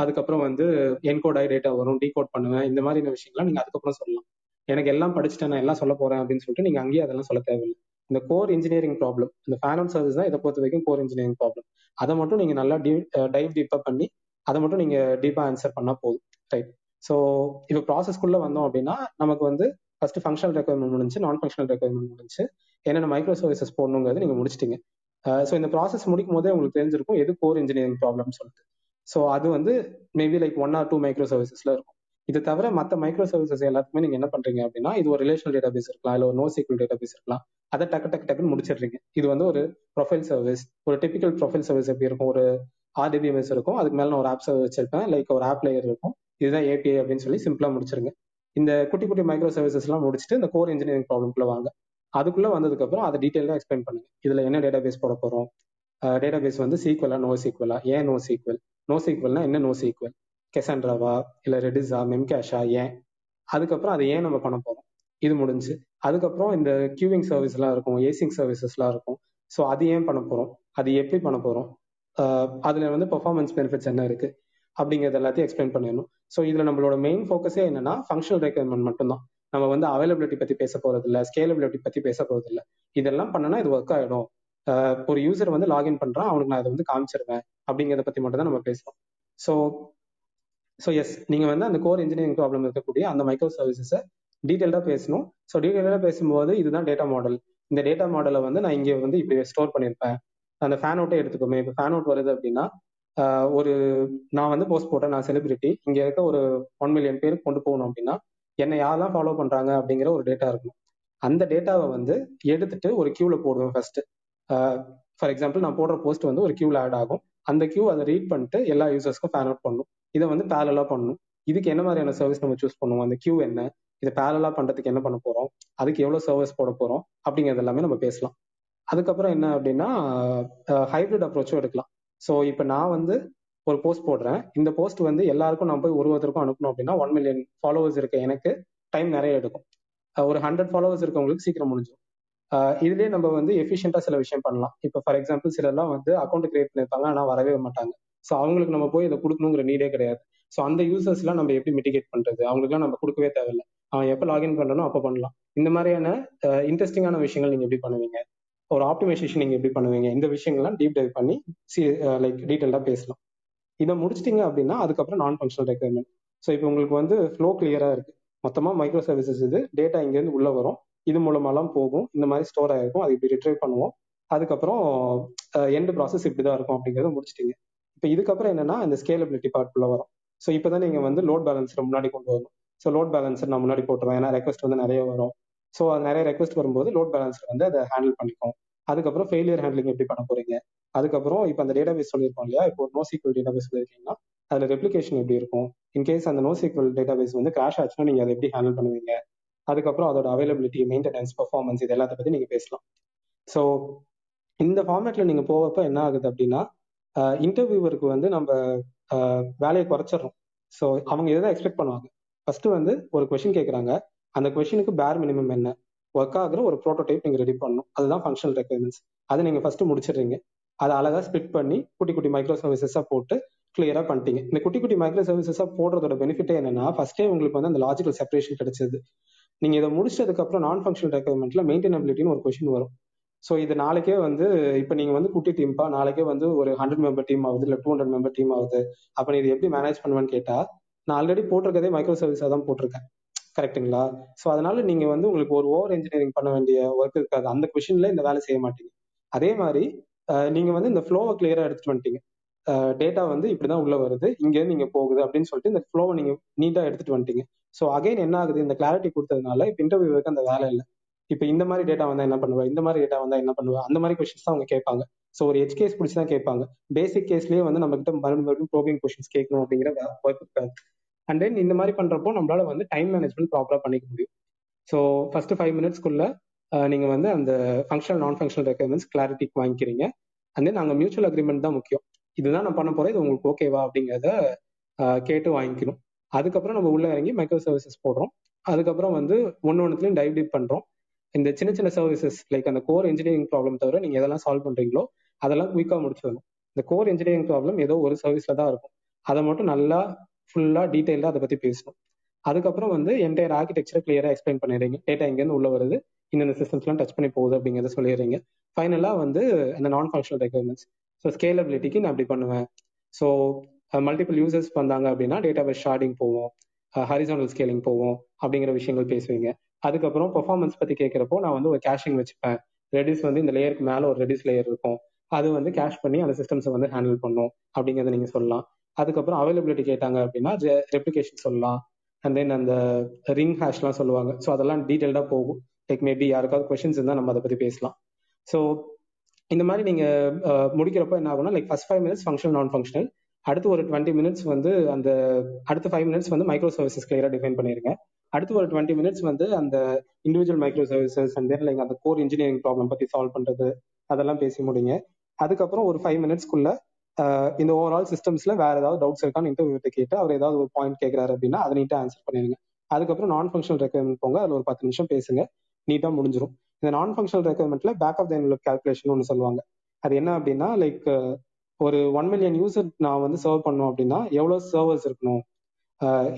அதுக்கப்புறம் வந்து என்கோட் ஆகி டேட்டா வரும் டீகோட் பண்ணுவேன். இந்த மாதிரியான விஷயங்கள்லாம் நீங்க அதுக்கப்புறம் சொல்லலாம். எனக்கு எல்லாம் படிச்சுட்டேன் நான் எல்லாம் சொல்ல போறேன் அப்படின்னு சொல்லிட்டு நீங்க அங்கேயே அதெல்லாம் சொல்ல தேவையில்லை. இந்த கோர் இன்ஜினியரிங் ப்ராப்ளம் இந்த ஃபேன் சர்வீஸ் தான் இதை பொறுத்த வரைக்கும் கோர் இன்ஜினியரிங் ப்ராப்ளம் அதை மட்டும் நீங்க நல்லா டீ டைவ் டீப்பா பண்ணி அதை மட்டும் நீங்க டீப்பா ஆன்சர் பண்ணா போதும் ரைட் ஸோ இப்போ ப்ராசஸ்க்குள்ள வந்தோம் அப்படின்னா நமக்கு வந்து ஃபர்ஸ்ட் ஃபங்க்ஷனல் ரெக்குவயர்மெண்ட் முடிஞ்சு நான் ஃபங்க்ஷனல் ரெக்குவயர்மெண்ட் முடிஞ்சு என்னென்ன மைக்ரோ சர்வீசஸ் போடணுங்கிறது நீங்க முடிச்சிட்டீங்க. ஸோ இந்த ப்ராசஸ் முடிக்கும் போதே உங்களுக்கு தெரிஞ்சிருக்கும் எது கோர் இன்ஜினியரிங் ப்ராப்ளம் சொல்லிட்டு. ஸோ அது வந்து maybe like one or two micro சர்வீசஸ்ல இருக்கும். இது தவிர மற்ற மைக்ரோ சர்வீசஸ் எல்லாத்துக்குமே நீங்க என்ன பண்றீங்க அப்படின்னா இது ஒரு ரிலேஷனல் டேட்டா பேஸ் இருக்கலாம் இல்லை ஒரு நோ சீக்வல் டேட்டா பேஸ் இருக்கலாம். அதை டக்கு டக்கு டக்குன்னு முடிச்சிடுறீங்க. இது வந்து ஒரு ப்ரொஃபைல் சர்வீஸ் ஒரு டிபிக்கல் ப்ரொஃபைல் சர்வீஸ் எப்படி இருக்கும்? ஒரு ஆர்டிபிஎம்எஸ் இருக்கும். அதுக்கு மேல நான் ஒரு ஆப் சர்வீஸ் வச்சிருப்பேன். லைக் ஒரு ஆப் லேயர் இருக்கும். இதுதான் ஏபிஐ அப்படின்னு சொல்லி சிம்பிளா முடிச்சிருங்க. இந்த குட்டி குட்டி மைக்ரோ சர்வீசஸ் எல்லாம் முடிச்சுட்டு இந்த கோர் இன்ஜினியரிங் ப்ராப்ளம்குள்ள வாங்க. அதுக்குள்ள வந்ததுக்கு அப்புறம் அதை டீட்டெயிலாக எக்ஸ்பிளைன் பண்ணுங்க. இதுல என்ன டேட்டா பேஸ் போட போறோம்? டேட்டா பேஸ் வந்து சீக்வலா நோ சீக்வலா ஏன் நோ சீக்வல் நோ சீக்வல்னா என்ன நோ சீக்வல் கெசாண்ட்ராவா இல்ல ரெடிஸா மெம்கேஷா ஏன்? அதுக்கப்புறம் அதை ஏன் நம்ம பண்ண போறோம்? இது முடிஞ்சு. அதுக்கப்புறம் இந்த கியூவிங் சர்வீஸ் எல்லாம் இருக்கும் ஏசிங் சர்வீசஸ் எல்லாம் இருக்கும். ஸோ அது ஏன் பண்ண போறோம்? அது எப்படி பண்ண போறோம்? அதுல வந்து பெர்ஃபார்மன்ஸ் பெனிஃபிட்ஸ் என்ன இருக்கு? அப்படிங்கிறது எல்லாத்தையும் எக்ஸ்பிளைன் பண்ணிடணும். ஸோ இதுல நம்மளோட மெயின் ஃபோக்கஸே என்னன்னா ஃபங்க்ஷனல் ரெக்குயர்மெண்ட் மட்டும்தான். நம்ம வந்து அவைலபிலிட்டி பத்தி பேச போறது இல்ல ஸ்கேலபிலிட்டி பத்தி பேச போறது இல்ல இதெல்லாம் பண்ணனா இது ஒர்க் ஆயிடும். ஒரு யூசர் வந்து லாகின் பண்றான் அவனுக்கு நான் அதை வந்து காமிச்சிருவேன் அப்படிங்கிறத பத்தி மட்டும் தான் நம்ம பேசுறோம். ஸோ ஸோ எஸ் நீங்க வந்து அந்த கோர் இன்ஜினியரிங் ப்ராப்ளம் இருக்கக்கூடிய அந்த மைக்ரோ சர்வீசஸை டீட்டெயிலாக பேசணும். ஸோ டீட்டெயிலாக பேசும்போது இதுதான் டேட்டா மாடல் இந்த டேட்டா மாடலை வந்து நான் இங்கே வந்து இப்படி ஸ்டோர் பண்ணியிருப்பேன். அந்த ஃபேன் அவுட்டே எடுத்துக்கோமே. இப்போ ஃபேன் அவுட் வருது அப்படின்னா ஒரு நான் வந்து போஸ்ட் போட்டேன் நான் செலிபிரிட்டி இங்கே இருக்க ஒரு ஒன் மில்லியன் பேருக்கு கொண்டு போகணும் அப்படின்னா என்னை யாரெல்லாம் ஃபாலோ பண்ணுறாங்க அப்படிங்கிற ஒரு டேட்டா இருக்கும் அந்த டேட்டாவை வந்து எடுத்துட்டு ஒரு கியூவில் போடுவேன் ஃபர்ஸ்ட் ஃபார் எக்ஸாம்பிள் நான் போடுற போஸ்ட் வந்து ஒரு கியூல ஆட் ஆகும். அந்த கியூ அதை ரீட் பண்ணிட்டு எல்லா யூசர்ஸ்க்கும் ஃபேன் அவுட் பண்ணும். இதை வந்து பேரலா பண்ணணும் இதுக்கு என்ன மாதிரியான சர்வீஸ் நம்ம சூஸ் பண்ணுவோம் அந்த கியூ என்ன? இதை பேரலா பண்றதுக்கு என்ன பண்ண போறோம்? அதுக்கு எவ்வளவு சர்வீஸ் போட போறோம்? அப்படிங்கிறது எல்லாமே நம்ம பேசலாம். அதுக்கப்புறம் என்ன அப்படின்னா ஹைபிரிட் அப்ரோச்சும் எடுக்கலாம். ஸோ இப்போ நான் வந்து ஒரு போஸ்ட் போடுறேன். இந்த போஸ்ட் வந்து எல்லாருக்கும் நான் போய் ஒரு ஒருத்தருக்கும் அனுப்பணும் அப்படின்னா ஒன் மில்லியன் ஃபாலோவர்ஸ் இருக்க எனக்கு டைம் நிறைய எடுக்கும். ஒரு ஹண்ட்ரட் ஃபாலோவர்ஸ் இருக்கவங்களுக்கு சீக்கிரம் முடிஞ்சிடும். இதுலயே நம்ம வந்து எஃபிஷியண்டா சில விஷயம் பண்ணலாம். இப்போ ஃபார் எக்ஸாம்பிள் சிலர்லாம் வந்து அக்கௌண்ட் கிரியேட் பண்ணிருப்பாங்க ஆனால் வரவே மாட்டாங்க. ஸோ அவங்களுக்கு நம்ம போய் இதை கொடுக்கணுங்கிற நீடே கிடையாது. ஸோ அந்த யூசர்ஸ்லாம் நம்ம எப்படி மிட்டிகேட் பண்றது? அவங்களுக்குலாம் நம்ம கொடுக்கவே தேவையில்லை. அவன் எப்போ லாகின் பண்ணணும் அப்போ பண்ணலாம். இந்த மாதிரியான இன்ட்ரெஸ்டிங்கான விஷயங்கள் நீங்க எப்படி பண்ணுவீங்க? ஒரு ஆப்டிமைசேஷன் நீங்க எப்படி பண்ணுவீங்க? இந்த விஷயங்கள்லாம் டீப் டைவ் பண்ணி சி லைக் டீட்டெயிலாக பேசலாம். இதை முடிச்சிட்டிங்க அப்படின்னா அதுக்கப்புறம் நான் ஃபங்க்ஷனல் ரெக்குயர்மெண்ட் ஸோ இப்போ உங்களுக்கு வந்து ஃப்ளோ கிளியரா இருக்கு. மொத்தமாக மைக்ரோ சர்வீசஸ் இது டேட்டா இங்கேருந்து உள்ள வரும். இது மூலமாலாம் போகும். இந்த மாதிரி ஸ்டோர் ஆயிருக்கும். அது இப்படி ரிட்ரைவ் பண்ணுவோம். அதுக்கப்புறம் எண்ட் ப்ராசஸ் இப்படிதான் இருக்கும் அப்படிங்கிறத முடிச்சிட்டீங்க. இப்போ இதுக்கப்புறம் என்னன்னா இந்த ஸ்கேலபிலிட்டி பார்ட்குள்ள வரும். ஸோ இப்போதான் நீங்க வந்து லோட் பேலன்ஸர் முன்னாடி கொண்டு வரணும். ஸோ லோட் பேலன்சர் நான் முன்னாடி போட்டுருவேன். ஏன்னா ரெக்வஸ்ட் வந்து நிறைய வரும். ஸோ நிறைய ரெக்வஸ்ட் வரும்போது லோட் பேலன்சர் வந்து அதை ஹேண்டில் பண்ணிக்கும். அதுக்கப்புறம் ஃபெயிலியர் ஹேண்ட்லிங் எப்படி பண்ண போறீங்க? அதுக்கப்புறம் இப்போ அந்த டேட்டாபேஸ் சொல்லியிருக்கோம் இல்லையா? இப்போ நோ சீக்வல் டேட்டாபேஸ் சொல்லியிருக்கீங்கன்னா அதுல ரெப்ளிகேஷன் எப்படி இருக்கும்? இன்கேஸ் அந்த நோ சீக்வல் டேட்டாபேஸ் வந்து கிராஷ் ஆச்சுன்னா நீங்க அதை எப்படி ஹேண்டில் பண்ணுவீங்க? அதுக்கப்புறம் அதோட அவைலபிலிட்டி மெயின்டெனன்ஸ் பர்ஃபார்மன்ஸ் இது எல்லாத்த பத்தி நீங்க பேசலாம். ஸோ இந்த ஃபார்மேட்ல நீங்க போவப்ப என்ன ஆகுது அப்படின்னா இன்டர்வியூவருக்கு வந்து நம்ம வேலையை குறைச்சிடறோம் ஸோ அவங்க இதை எக்ஸ்பெக்ட் பண்ணுவாங்க? ஃபர்ஸ்ட் வந்து ஒரு கொஷின் கேட்குறாங்க அந்த கொஷினுக்கு பேர் மினிமம் என்ன? ஒர்க் ஆகுற ஒரு ப்ரோட்டோடைப் நீங்க ரெடி பண்ணணும். அதுதான் ஃபங்க்ஷனல் ரெக்குயர்மெண்ட்ஸ் அதை நீங்க ஃபர்ஸ்ட் முடிச்சிடுறீங்க. அதை அழகா ஸ்பிட் பண்ணி குட்டி குட்டி மைக்ரோ சர்வீசஸா போட்டு கிளியரா பண்ணிட்டீங்க. இந்த குட்டி குட்டி மைக்ரோ சர்வீசஸா போடுறதோட பெனிஃபிட்டே என்னன்னா ஃபர்ஸ்டே உங்களுக்கு வந்து அந்த லாஜிக்கல் செப்பரேஷன் கிடைச்சது. நீங்கள் இதை முடிச்சதுக்கு அப்புறம் நான் ஃபங்க்ஷனல் ரெக்குவயர்மெண்ட்ல மெயின்டெனபிலிட்டின்னு ஒரு கொஷின் வரும். ஸோ இது நாளைக்கே வந்து இப்போ நீங்கள் வந்து குட்டி டீம்ப்பா நாளைக்கே வந்து ஒரு ஹண்ட்ரட் மெம்பர் டீம் ஆகுது இல்லை டூ ஹண்ட்ரட் மெம்பர் டீம் ஆகுது. அப்போ நீ இது எப்படி மேனேஜ் பண்ணுவேன்னு கேட்டால் நான் ஆல்ரெடி போட்டிருக்கதே மைக்ரோ சர்வீஸாக தான் போட்டிருக்கேன். கரெக்டுங்களா ஸோ அதனால நீங்கள் வந்து உங்களுக்கு ஒரு ஓவர் இன்ஜினியரிங் பண்ண வேண்டிய ஒர்க் இருக்காது. அந்த கொஷின்ல இந்த வேலை செய்ய மாட்டீங்க. அதே மாதிரி நீங்கள் வந்து இந்த ஃப்ளோவை கிளியராக எடுத்துகிட்டு வந்துட்டீங்க. டேட்டா வந்து இப்படிதான் உள்ள வருது. இங்க நீங்க போகுது அப்படின்னு சொல்லிட்டு இந்த ஃப்ளோவை நீங்க நீட்டா எடுத்துட்டு வந்துட்டீங்க. ஸோ அகைன் என்ன ஆகுது? இந்த கிளாரிட்டி கொடுத்ததுனால இப்போ இன்டர்வியூக்கு அந்த வேலை இல்லை. இப்போ இந்த மாதிரி டேட்டா வந்தா என்ன பண்ணுவா? இந்த மாதிரி டேட்டா வந்தா என்ன பண்ணுவா? அந்த மாதிரி கொஸ்டின்ஸ் தான் அவங்க கேட்பாங்க. ஸோ ஒரு எச் கேஸ் பிடிச்சி தான் கேட்பாங்க. பேசிக் கேஸ்லயே வந்து நம்ம கிட்ட மறுபடியும் மறுபடியும் ப்ரோபிங் கொஸ்டின்ஸ் கேட்கணும் அப்படிங்கிற வாய்ப்பு இருக்காது அண்ட் தென் இந்த மாதிரி பண்றப்போ நம்மளால வந்து டைம் மேனேஜ்மெண்ட் ப்ராப்பரா பண்ணிக்க முடியும். ஸோ ஃபர்ஸ்ட் ஃபைவ் மினிட்ஸ்க்குள்ள நீங்க வந்து அந்த ஃபங்க்ஷனல் நான் ஃபங்க்ஷனல் ரெக்குயர்மெண்ட்ஸ் கிளாரிட்டிக்கு வாங்கிக்கிறீங்க. அண்ட் தென் அங்கே மியூச்சுவல் அக்ரிமெண்ட் தான் முக்கியம். இதுதான் நான் பண்ண போறேன் இது உங்களுக்கு ஓகேவா அப்படிங்கிறத கேட்டு வாங்கிக்கணும். அதுக்கப்புறம் நம்ம உள்ள இறங்கி மைக்ரோ சர்வீசஸ் போடுறோம். அதுக்கப்புறம் வந்து ஒன்று ஒன்றுத்துலையும் டைவ் டீப் பண்றோம். இந்த சின்ன சின்ன சர்வீசஸ் லைக் அந்த கோர் இன்ஜினியரிங் ப்ராப்ளம் தவிர நீங்க எதெல்லாம் சால்வ் பண்றீங்களோ அதெல்லாம் குயிக்காக முடிச்சிடணும் இந்த கோர் இன்ஜினியரிங் ப்ராப்ளம் ஏதோ ஒரு சர்வீஸ்ல தான் இருக்கும். அதை மட்டும் நல்லா ஃபுல்லா டீட்டெயிலாக அதை பத்தி பேசணும். அதுக்கப்புறம் வந்து என்டையர் ஆர்கிடெக்சரை கிளியரா எக்ஸ்பிளைன் பண்ணிடுறீங்க. டேட்டா எங்கேருந்து உள்ள வருது இந்த சிஸ்டம்ஸ்லாம் டச் பண்ணி போகுது அப்படிங்கிறத சொல்லிடுறீங்க. ஃபைனலாக வந்து அந்த நான் ஃபங்க்ஷனல் ரெக்யர்மெண்ட்ஸ் ஸோ ஸ்கேலபிலிட்டிக்கு நான் அப்படி பண்ணுவேன். ஸோ மல்டிபிள் யூசர்ஸ் வந்தாங்க அப்படின்னா டேட்டா பேஸ் ஷார்டிங் போவோம். ஹரிசானல் ஸ்கேலிங் போவோம் அப்படிங்கிற விஷயங்கள் பேசுவீங்க. அதுக்கப்புறம் பெர்ஃபார்மன்ஸ் பத்தி கேட்குறப்போ நான் வந்து ஒரு கேஷிங் வச்சுப்பேன். ரெடிஸ் வந்து இந்த லேயருக்கு மேலே ஒரு ரெடிஸ் லேயர் இருக்கும். அது வந்து கேஷ் பண்ணி அந்த சிஸ்டம்ஸை வந்து ஹேண்டில் பண்ணும் அப்படிங்கிறத நீங்க சொல்லலாம். அதுக்கப்புறம் அவைலபிலிட்டி கேட்டாங்க அப்படின்னா ரெப்ளிகேஷன் சொல்லலாம். அண்ட் தென் அந்த ரிங் ஹேஷ்லாம் சொல்லுவாங்க. ஸோ அதெல்லாம் டீட்டெயில்டாக போகும். லைக் மேபி யாருக்காவது கொஸ்டின்ஸ் இருந்தால் நம்ம அதை பற்றி பேசலாம். ஸோ இந்த மாதிரி நீங்க முடிக்கிறப்ப என்ன ஆகும்னா like first five minutes functional non functional அடுத்து ஒரு டுவெண்ட்டி மினிட்ஸ் வந்து அந்த அடுத்த ஃபைவ் மினிட்ஸ் வந்து மைக்ரோ சர்வீசஸ் கிளியரா டிஃபைன் பண்ணிருங்க. அடுத்து ஒரு டுவெண்ட்டி மினிட்ஸ் வந்து அந்த individual micro services and like அந்த கோர் இன்ஜினியரிங் ப்ராப்ளம் பத்தி சால்வ் பண்றது அதெல்லாம் பேசி முடிங்க. அதுக்கப்புறம் ஒரு ஃபைவ் மினிட்ஸ்க்குள்ள இந்த ஓவரால் சிஸ்டம்ஸ்ல வேற ஏதாவது டவுட்ஸ் இருக்கான்னு இன்டர்வியூ கேட்டு அவர் ஏதாவது ஒரு பாயிண்ட் கேட்கறாரு அப்படின்னா அதை நீட்டா ஆன்சர் பண்ணிருங்க அதுக்கப்புறம் நான் ஃபங்க்ஷனல் ரெக்குவயர்மெண்ட் போங்க அதில் ஒரு பத்து நிமிஷம் பேசுங்க. நீட்டா முடிஞ்சிடும் இந்த நான் functional ரெக்குவயர்மெண்ட்ல back of the envelope calculation ஒன்று சொல்லுவாங்க. அது என்ன அப்படின்னா லைக் ஒரு ஒன் மில்லியன் யூசர் நான் வந்து சர்வ் பண்ணோம் அப்படின்னா எவ்வளோ சர்வர்ஸ் இருக்கணும்?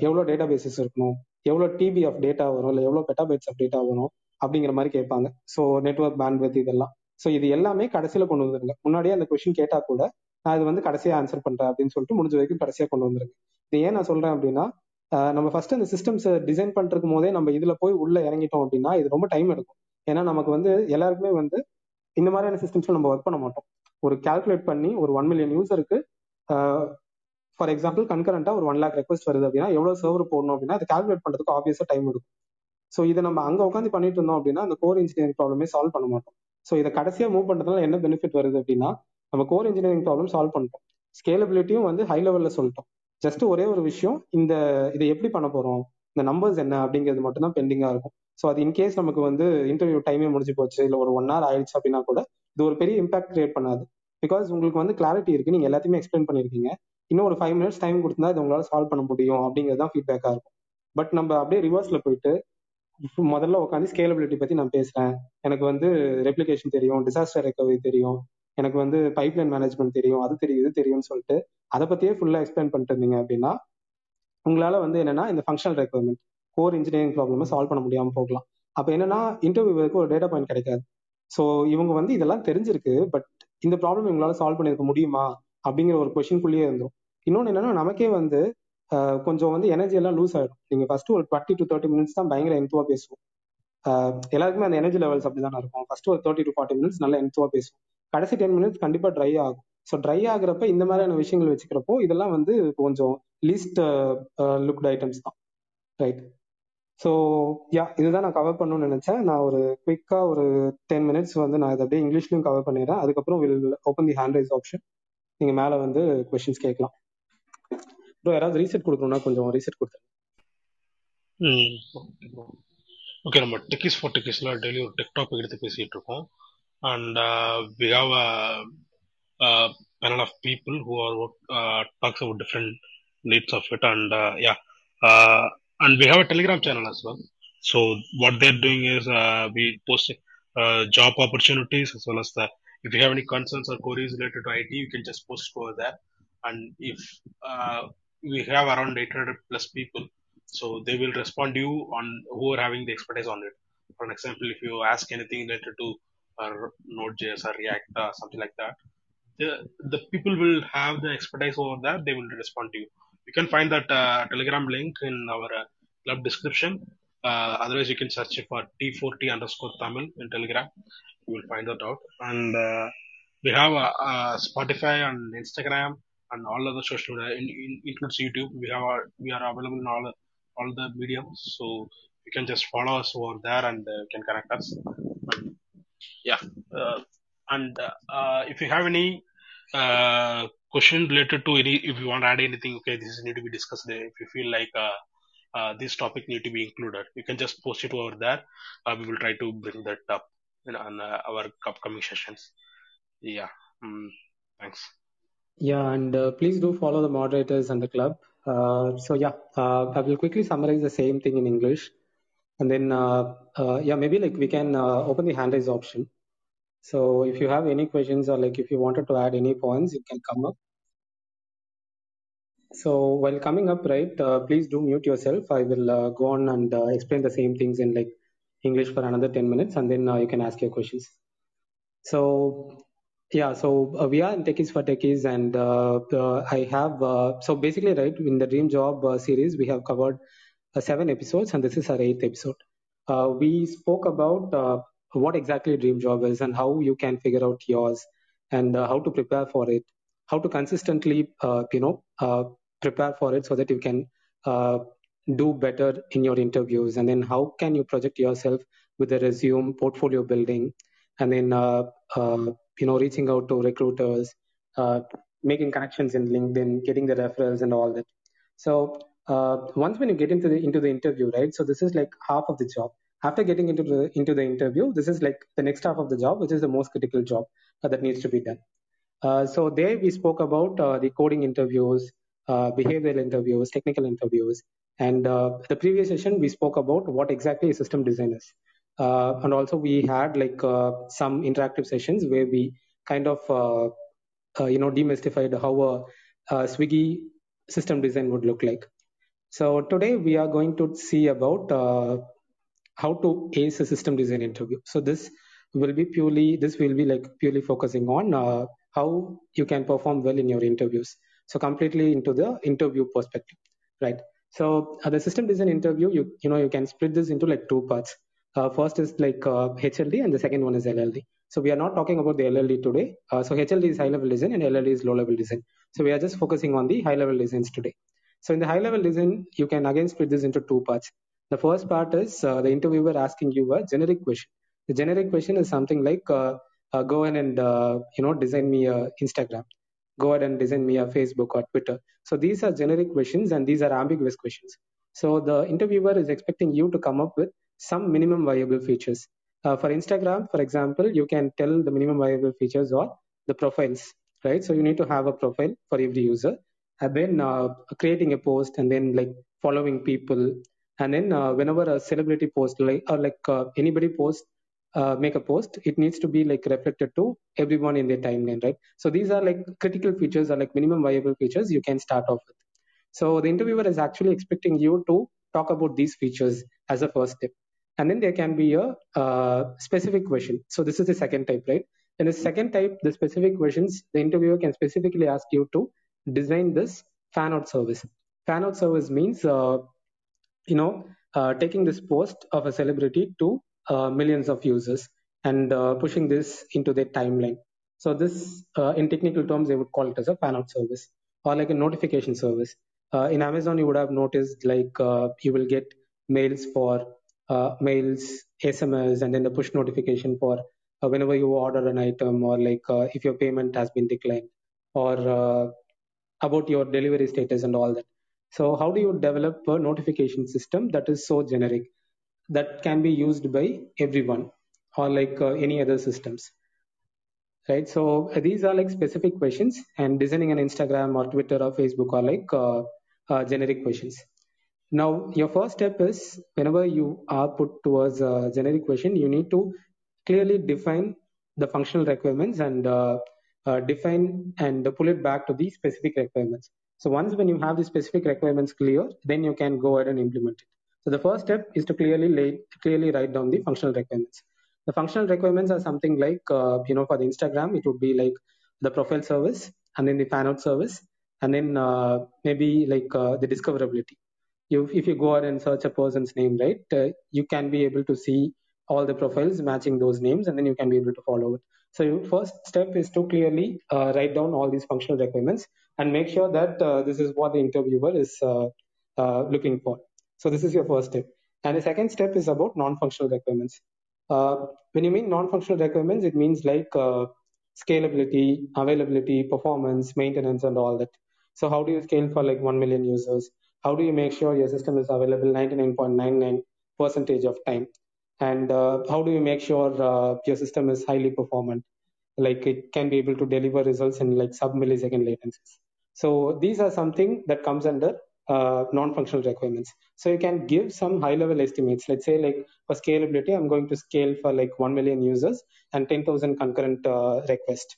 எவ்வளோ டேட்டா பேசஸ் இருக்கணும்? எவ்வளோ டிபி ஆஃப் டேட்டா வரும்? இல்லை எவ்வளோ பெட்டாபைட்ஸ் ஆஃப் டேட்டா வரும்? அப்படிங்கிற மாதிரி கேட்பாங்க. ஸோ நெட்ஒர்க் பேண்ட்வித் இதெல்லாம். ஸோ இது எல்லாமே கடைசியில் கொண்டு வந்துருங்க. முன்னாடியே அந்த கொஸ்டின் கேட்டா கூட நான் இது வந்து கடைசியாக ஆன்சர் பண்றேன் அப்படின்னு சொல்லிட்டு முடிஞ்ச வரைக்கும் கடைசியாக கொண்டு வந்துருங்க. இது ஏன் நான் சொல்றேன் அப்படின்னா நம்ம ஃபர்ஸ்ட் அந்த சிஸ்டம்ஸ் டிசைன் பண்றதுக்கு போதே நம்ம இதுல போய் உள்ள இறங்கிட்டோம் அப்படின்னா இது ரொம்ப டைம் எடுக்கும். ஏன்னா நமக்கு வந்து எல்லாருக்குமே வந்து இந்த மாதிரியான சிஸ்டம்ஸ்ல நம்ம ஒர்க் பண்ண மாட்டோம். ஒரு கால்குலேட் பண்ணி ஒரு ஒன் மில்லியன் யூசருக்கு ஃபார் எக்ஸாம்பிள் கன்கரண்டா ஒரு ஒன் லேக் ரெக்வஸ்ட் வருது அப்படின்னா எவ்வளவு சர்வர் போடணும் அப்படின்னா அதை கால்குலேட் பண்றதுக்கு ஆப்வியஸா டைம் எடுக்கும். ஸோ இதை நம்ம அங்க உட்காந்து பண்ணிட்டு இருந்தோம் அப்படின்னா அந்த கோர் இன்ஜினியரிங் ப்ராப்ளமே சால்வ் பண்ண மாட்டோம். ஸோ இதை கடைசியா மூவ் பண்றதுனால என்ன பெனிஃபிட் வருது அப்படின்னா நம்ம கோர் இன்ஜினியரிங் ப்ராப்ளம் சால்வ் பண்ணிட்டோம். ஸ்கேலபிலிட்டியும் வந்து ஹை லெவல்ல சொல்லிட்டோம். ஜஸ்ட் ஒரே ஒரு விஷயம் இந்த இதை எப்படி பண்ண போறோம்? இந்த நம்பர்ஸ் என்ன அப்படிங்கிறது மட்டும் தான் பெண்டிங்கா இருக்கும். ஸோ அது இன்கேஸ் நமக்கு வந்து இன்டர்வியூ டைமே முடிஞ்சு போச்சு இல்லை ஒரு ஒன் ஹவர் ஆயிடுச்சு அப்படின்னா கூட இது ஒரு பெரிய இம்பாக்ட் கிரியேட் பண்ணாது. பிகாஸ் உங்களுக்கு வந்து கிளாரிட்டி இருக்கு நீங்க எல்லாத்தையுமே எக்ஸ்பிளைன் பண்ணிருக்கீங்க. இன்னும் ஒரு ஃபைவ் மினிட்ஸ் டைம் கொடுத்தா இது உங்களால் சால்வ் பண்ண முடியும் அப்படிங்கிறது தான் ஃபீட்பேக்காக இருக்கும். பட் நம்ம அப்படியே ரிவர்ஸ்ல போயிட்டு முதல்ல உட்காந்து ஸ்கேலபிலிட்டி பத்தி நான் பேசுறேன். எனக்கு வந்து ரெப்ளிகேஷன் தெரியும் டிசாஸ்டர் ரெக்கவரி தெரியும். எனக்கு வந்து பைப்லைன் மேனேஜ்மெண்ட் தெரியும் அது தெரியும் இது தெரியும்னு சொல்லிட்டு அதை பத்தியே ஃபுல்லா எக்ஸ்பிளைன் பண்ணிட்டு இருந்தீங்க அப்படின்னா உங்களால வந்து என்னன்னா இந்த functional requirement core engineering problem solve பண்ண முடியாமல் போகலாம். அப்போ என்னன்னா இன்டர்வியூக்கு ஒரு டேட்டா பாயிண்ட் கிடைக்காது. ஸோ இவங்க வந்து இதெல்லாம் தெரிஞ்சிருக்கு பட் இந்த ப்ராப்ளம் இவங்களால சால்வ் பண்ணியிருக்க முடியுமா? அப்படிங்கிற ஒரு கொஷின்குள்ளேயே இருந்தோம் இன்னொன்று என்னன்னா நமக்கே வந்து கொஞ்சம் வந்து எனர்ஜி எல்லாம் லூஸ் ஆயிடும். நீங்க ஃபர்ஸ்ட் ஒரு டுவெண்ட்டி டு தேர்ட்டி மினிட்ஸ் தான் பயங்கர என்த்துவா பேசுவோம். எல்லாருக்குமே அந்த எனர்ஜி லெவல்ஸ் அப்படிதான் இருக்கும். ஃபர்ஸ்ட் ஒரு தேர்ட்டி டு ஃபார்ட்டி மினிட்ஸ் நல்லா என்த்துவா பேசுவோம். கடைசி டென் மினிட்ஸ் கண்டிப்பா ட்ரை ஆகும். ஸோ ட்ரை ஆகுறப்ப இந்த மாதிரியான விஷயங்கள் வச்சுக்கிறப்போ இதெல்லாம் வந்து கொஞ்சம் லீஸ்ட் லுக்ட் ஐட்டம்ஸ் தான். ரைட் ஸோ யா இதுதான் நான் கவர் பண்ணணும்னு நினைச்சேன். நான் ஒரு குவிக்கா ஒரு டென் மினிட்ஸ் வந்து நான் இதை அப்படியே இங்கிலீஷ்லயும் கவர் பண்ணிடுறேன். அதுக்கப்புறம் will open the hand raise option நீங்க மேல வந்து கொஸ்டின்ஸ் கேட்கலாம். ப்ரோ யாராவது ரீசெட் கொடுக்கணும்னா கொஞ்சம் ரீசெட் கொடுத்துருங்க. ஓகே நம்ம டெக்கிஸ் ஃபார் டெக்கிஸ்ல டெய்லி ஒரு டெக் டாபிக் எடுத்து பேசிட்டு இருக்கோம். And we have a panel of people who are uh, talks about different needs of it. And uh, uh, and we have a telegram channel as well. So what they're doing is uh, we post uh, job opportunities as well as the if you have any concerns or queries related to it you can just post over there. And if uh, we have around 800 plus people so they will respond to you on who are having the expertise on it. For example if you ask anything related to node.js or react or something like that the, the people will have the expertise over that they will respond to you you can find that uh, telegram link in our uh, club description. Uh, otherwise you can search for t4t underscore tamil in telegram. You will find that out. And we have spotify and instagram and all other social media, in, in, includes YouTube. We have our, we are available in all all the mediums, so you can just follow us over there and uh, can connect us. Yeah, uh, and uh, if you have any uh, question related to any, if you want to add anything, okay, this is need to be discussed. There. If you feel like uh, uh, this topic need to be included, you can just post it over there. Uh, we will try to bring that up in, on uh, our upcoming sessions. Yeah. Mm, thanks. Yeah, and please do follow the moderators and the club. So yeah, I will quickly summarize the same thing in English, and then yeah, maybe like we can open the hand raise option. So if you have any questions or like if you wanted to add any points, you can come up. So while coming up, right, uh, please do mute yourself. I will uh, go on and uh, explain the same things in like English for another 10 minutes, and then uh, you can ask your questions. So yeah, so uh, we are in Techies for Techies, and uh, I have so basically right in the Dream Job series we have covered seven episodes, and this is our eighth episode. We spoke about what exactly Dream Job is and how you can figure out yours, and uh, how to prepare for it, how to consistently uh, you know uh, prepare for it so that you can uh, do better in your interviews, and then how can you project yourself with a resume, portfolio building, and then uh, uh, you know reaching out to recruiters making connections in linkedin getting the referrals and all that. So once when you get into the into the interview right? So this is like half of the job after getting into the into the interview this is like the next half of the job which is the most critical job uh, that needs to be done. Uh, so there we spoke about uh, the coding interviews uh, behavioral interviews technical interviews and uh, the previous session we spoke about what exactly a system design is. Uh, and also we had like some interactive sessions where we kind of you know demystified how a, a swiggy system design would look like. So today we are going to see about how to ace a system design interview so this will be purely this will be like purely focusing on uh, how you can perform well in your interviews so completely into the interview perspective right so uh, the system design interview you you know you can split this into like two parts uh, first is like uh, HLD and the second one is LLD. So we are not talking about the LLD today. Uh, so HLD is high level design and LLD is low level design. So we are just focusing on the high level designs today. So in the high level design, you can again split this into two parts. The first part is uh, the interviewer asking you a generic question. The generic question is something like, uh, uh, go ahead and uh, you know design me a Instagram. Go ahead and design me a Facebook or Twitter. So these are generic questions and these are ambiguous questions. So the interviewer is expecting you to come up with some minimum viable features. Uh, for Instagram, for example, you can tell the minimum viable features or the profiles, right? So you need to have a profile for every user, and then uh, creating a post, and then like following people, and then uh, whenever a celebrity post, like or like uh, anybody post, uh, make a post, it needs to be like reflected to everyone in their timeline, right? So these are like critical features, or like minimum viable features you can start off with. So the interviewer is actually expecting you to talk about these features as a first step and then there can be a uh, specific question. So this is the second type, right? In the second type, the specific questions, the interviewer can specifically ask you to design this fan out service. Fan out service means, uh, you know, uh, taking this post of a celebrity to uh, millions of users and uh, pushing this into their timeline. So this, uh, in technical terms, they would call it as a fan out service or like a notification service. Uh, in Amazon, you would have noticed like uh, you will get mails for mails, SMS, and then the push notification for whenever you order an item or like if your payment has been declined or about your delivery status and all that. So how do you develop a notification system that is so generic that can be used by everyone or like uh, any other systems? Right. So these are like specific questions and designing an Instagram or Twitter or Facebook are like uh, uh, generic questions. Now, your first step is whenever you are put towards a generic question, you need to clearly define the functional requirements and uh, uh, define and pull it back to the specific requirements. So once when you have the specific requirements clear, then you can go ahead and implement it. So the first step is to clearly lay, clearly write down the functional requirements. The functional requirements are something like, uh, you know, for the Instagram, it would be like the profile service and then the fan out service and then uh, maybe like uh, the discoverability you if you go ahead and search a person's name right uh, you can be able to see all the profiles matching those names and then you can be able to follow it so first step is to clearly uh, write down all these functional requirements and make sure that uh, this is what the interviewer is uh, uh, looking for. So this is your first step. And the second step is about non-functional requirements. Uh, when you mean non-functional requirements, it means like scalability, availability, performance, maintenance, and all that. So how do you scale for like 1 million users? How do you make sure your system is available 99.99 percentage of time? And uh, how do you make sure uh, your system is highly performant? Like it can be able to deliver results in like sub millisecond latencies. So these are something that comes under uh, non-functional requirements. So you can give some high-level estimates. Let's say like for scalability, I'm going to scale for like 1 million users and 10,000 concurrent uh, requests,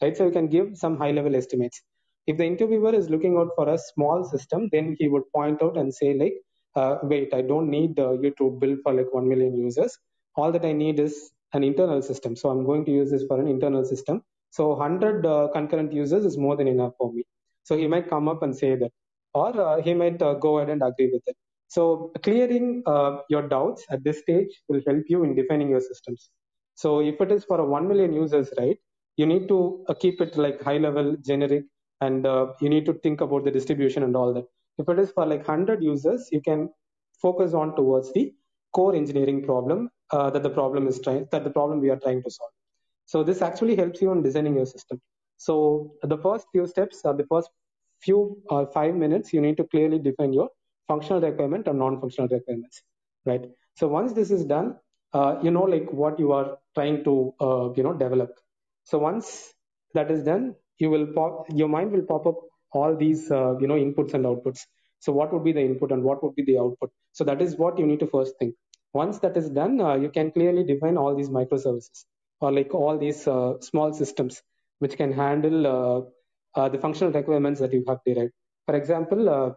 right? So you can give some high-level estimates. If the interviewer is looking out for a small system, then he would point out and say like, uh, wait, I don't need uh, you to build for like 1 million users. All that I need is an internal system. So I'm going to use this for an internal system. So 100 uh, concurrent users is more than enough for me. So he might come up and say that or uh, he might uh, go ahead and agree with it. So clearing uh, your doubts at this stage will help you in defining your systems. So if it is for a 1 million users, right, you need to uh, keep it like high level, generic, and uh, you need to think about the distribution and all that. If it is for like 100 users, you can focus on towards the core engineering problem uh, that the problem is trying, that the problem we are trying to solve. So this actually helps you in designing your system. So the first few steps, the first few uh, five minutes, you need to clearly define your functional requirement and non-functional requirements, right? So once this is done, uh, you know like what you are trying to uh, you know develop. So once that is done, you will pop, your mind will pop up all these uh, you know inputs and outputs. So what would be the input and what would be the output? So that is what you need to first think. Once that is done, uh, you can clearly define all these microservices or like all these uh, small systems which can handle uh, uh, the functional requirements that you have derived. For example, uh,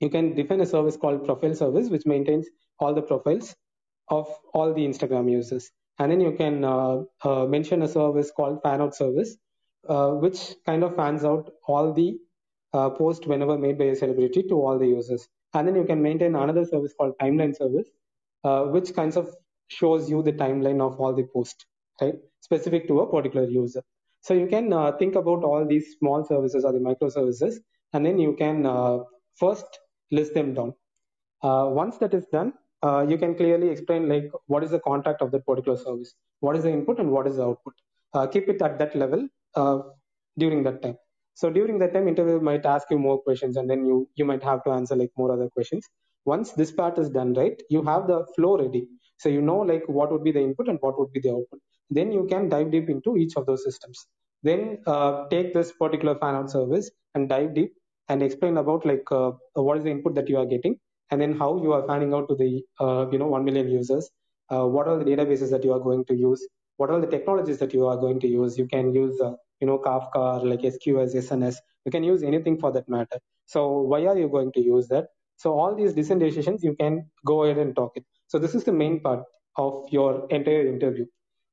you can define a service called profile service, which maintains all the profiles of all the Instagram users. And then you can mention a service called fan out service, which kind of fans out all the uh, posts whenever made by a celebrity to all the users. And then you can maintain another service called timeline service, uh, which kinds of shows you the timeline of all the posts, right? Specific to a particular user. So you can uh, think about all these small services or the microservices, and then you can uh, first list them down. Uh, once that is done, you can clearly explain like what is the contract of that particular service, what is the input and what is the output. Keep it at that level during that time. So during that time, interviewer might ask you more questions, and then you you might have to answer like more other questions. Once this part is done, right, you have the flow ready. So you know like what would be the input and what would be the output then you can dive deep into each of those systems then uh, take this particular fan out service and dive deep and explain about like uh, what is the input that you are getting and then how you are fanning out to the uh, you know 1 million users. Uh, what are the databases that you are going to use? What are the technologies that you are going to use? You can use uh, you know kafka or like sqs sns you can use anything for that matter. So why are you going to use that? So all these design decisions you can go ahead and talk it. So this is the main part of your entire interview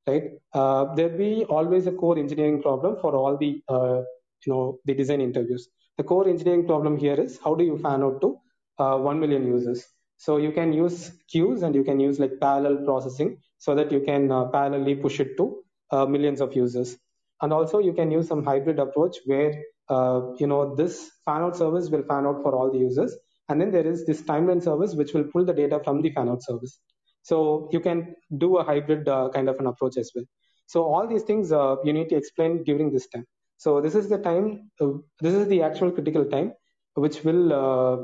right? Uh, there'll be always a core engineering problem for all the uh, you know the design interviews. The core engineering problem here is how do you fan out to uh, one million users? So you can use queues and you can use like parallel processing so that you can uh, parallelly push it to uh, millions of users. And also you can use some hybrid approach where uh, you know this fan out service will fan out for all the users, and then there is this timeline service which will pull the data from the fan out service. So you can do a hybrid uh, kind of an approach as well. So all these things uh, you need to explain during this time. So this is the time, uh, this is the actual critical time, which will uh,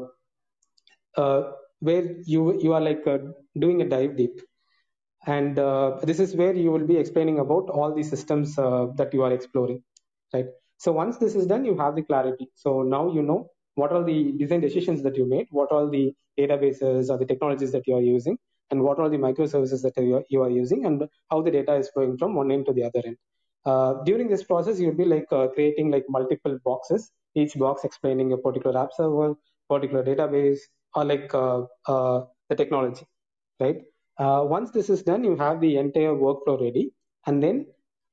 uh, where you you are like uh, doing a dive deep, and this is where you will be explaining about all the systems that you are exploring, right? So once this is done, you have the clarity. So now you know what are the design decisions that you made, what are the databases or the technologies that you are using, and what are the microservices that you are, you are using and how the data is flowing from one end to the other end. Uh, during this process, you'll be like uh, creating like multiple boxes, each box explaining a particular app server, particular database, or like uh, uh the technology, right? Uh, once this is done, you have the entire workflow ready, and then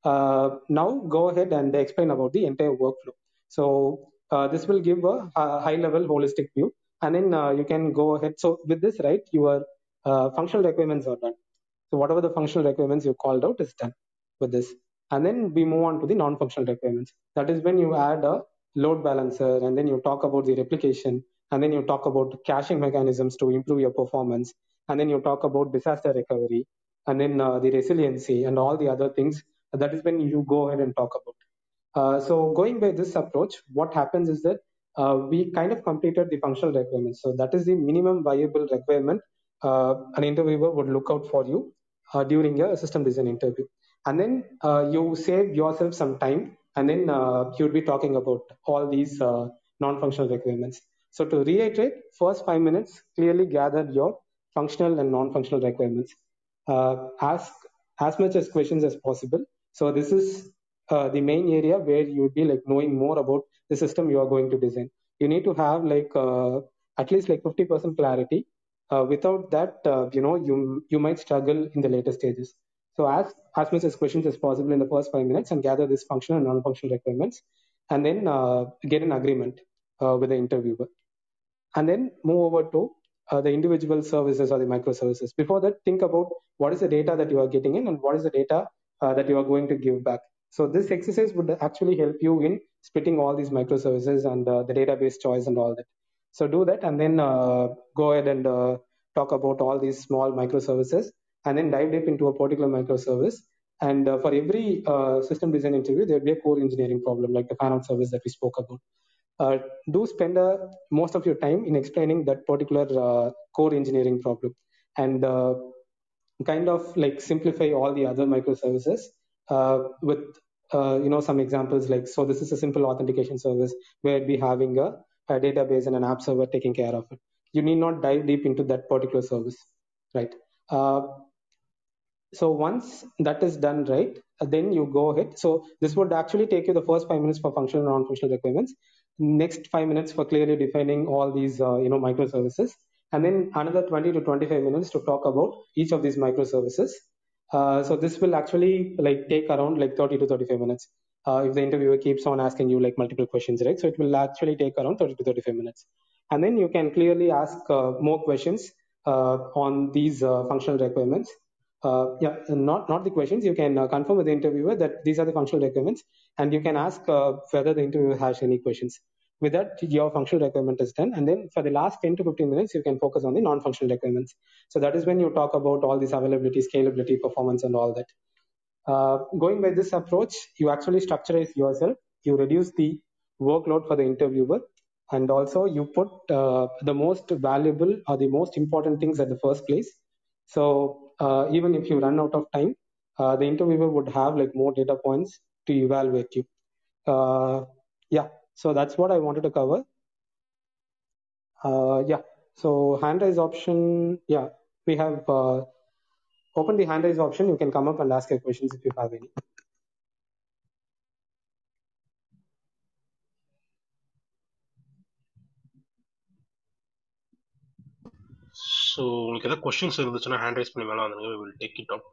uh, now go ahead and explain about the entire workflow. So this will give a, a high-level holistic view, and then you can go ahead. So with this, right, you are uh, functional requirements are done. So whatever the functional requirements you called out is done with this. And then we move on to the non-functional requirements. That is when you add a load balancer, and then you talk about the replication, and then you talk about caching mechanisms to improve your performance, and then you talk about disaster recovery, and then uh, the resiliency and all the other things. That is when you go ahead and talk about. Uh, so going by this approach, what happens is that uh, we kind of completed the functional requirements. So that is the minimum viable requirement an interviewer would look out for you uh, during a system design interview. And then uh, you save yourself some time, and then uh, you would be talking about all these uh, non-functional requirements. So to reiterate, first five minutes clearly gather your functional and non-functional requirements. Uh, ask as much as questions as possible. So this is uh, the main area where you would be like knowing more about the system you are going to design. You need to have like uh, at least like 50% clarity. Uh, without that, uh, you know, you you might struggle in the later stages. So ask as much as questions as possible in the first five minutes and gather this functional and non-functional requirements, and then uh, get an agreement uh, with the interviewer, and then move over to uh, the individual services or the microservices. Before that, think about what is the data that you are getting in and what is the data uh, that you are going to give back. So this exercise would actually help you in splitting all these microservices and the database choice and all that. So do that and then uh, go ahead and uh, talk about all these small microservices and then dive deep into a particular microservice. And uh, for every system design interview, there'll be a core engineering problem like the fan-out service that we spoke about. Uh, do spend uh, most of your time in explaining that particular uh, core engineering problem and kind of like simplify all the other microservices with you know some examples like so this is a simple authentication service where we having a, a database and an app server taking care of it. You need not dive deep into that particular service right? Uh, so once that is done right then you go ahead. So this would actually take you the first five minutes for functional and non-functional requirements next five minutes for clearly defining all these uh, you know microservices and then another 20 to 25 minutes to talk about each of these microservices. Uh, so this will actually like take around like 30 to 35 minutes uh, if the interviewer keeps on asking you like multiple questions right so it will actually take around 30 to 35 minutes and then you can clearly ask uh, more questions uh, on these uh, functional requirements uh, yeah, not not the questions. You can confirm with the interviewer that these are the functional requirements, and you can ask whether the interviewer has any questions. With that, your functional requirement is done, and then for the last 10 to 15 minutes, you can focus on the non-functional requirements. So that is when you talk about all this availability, scalability, performance, and all that. Uh, going by this approach, you actually structurize yourself. You reduce the workload for the interviewer, and also you put uh, the most valuable or the most important things at the first place. So uh, even if you run out of time, uh, the interviewer would have like more data points to evaluate you. Uh, yeah, so that's what I wanted to cover. Yeah, so hand raise option. Yeah, we have uh, opened the hand raise option. You can come up and ask your questions if you have any. So உங்களுக்கு எதாவது questions இருந்துச்சுன்னா hand raise பண்ணி மேலே வந்துருங்க will take it up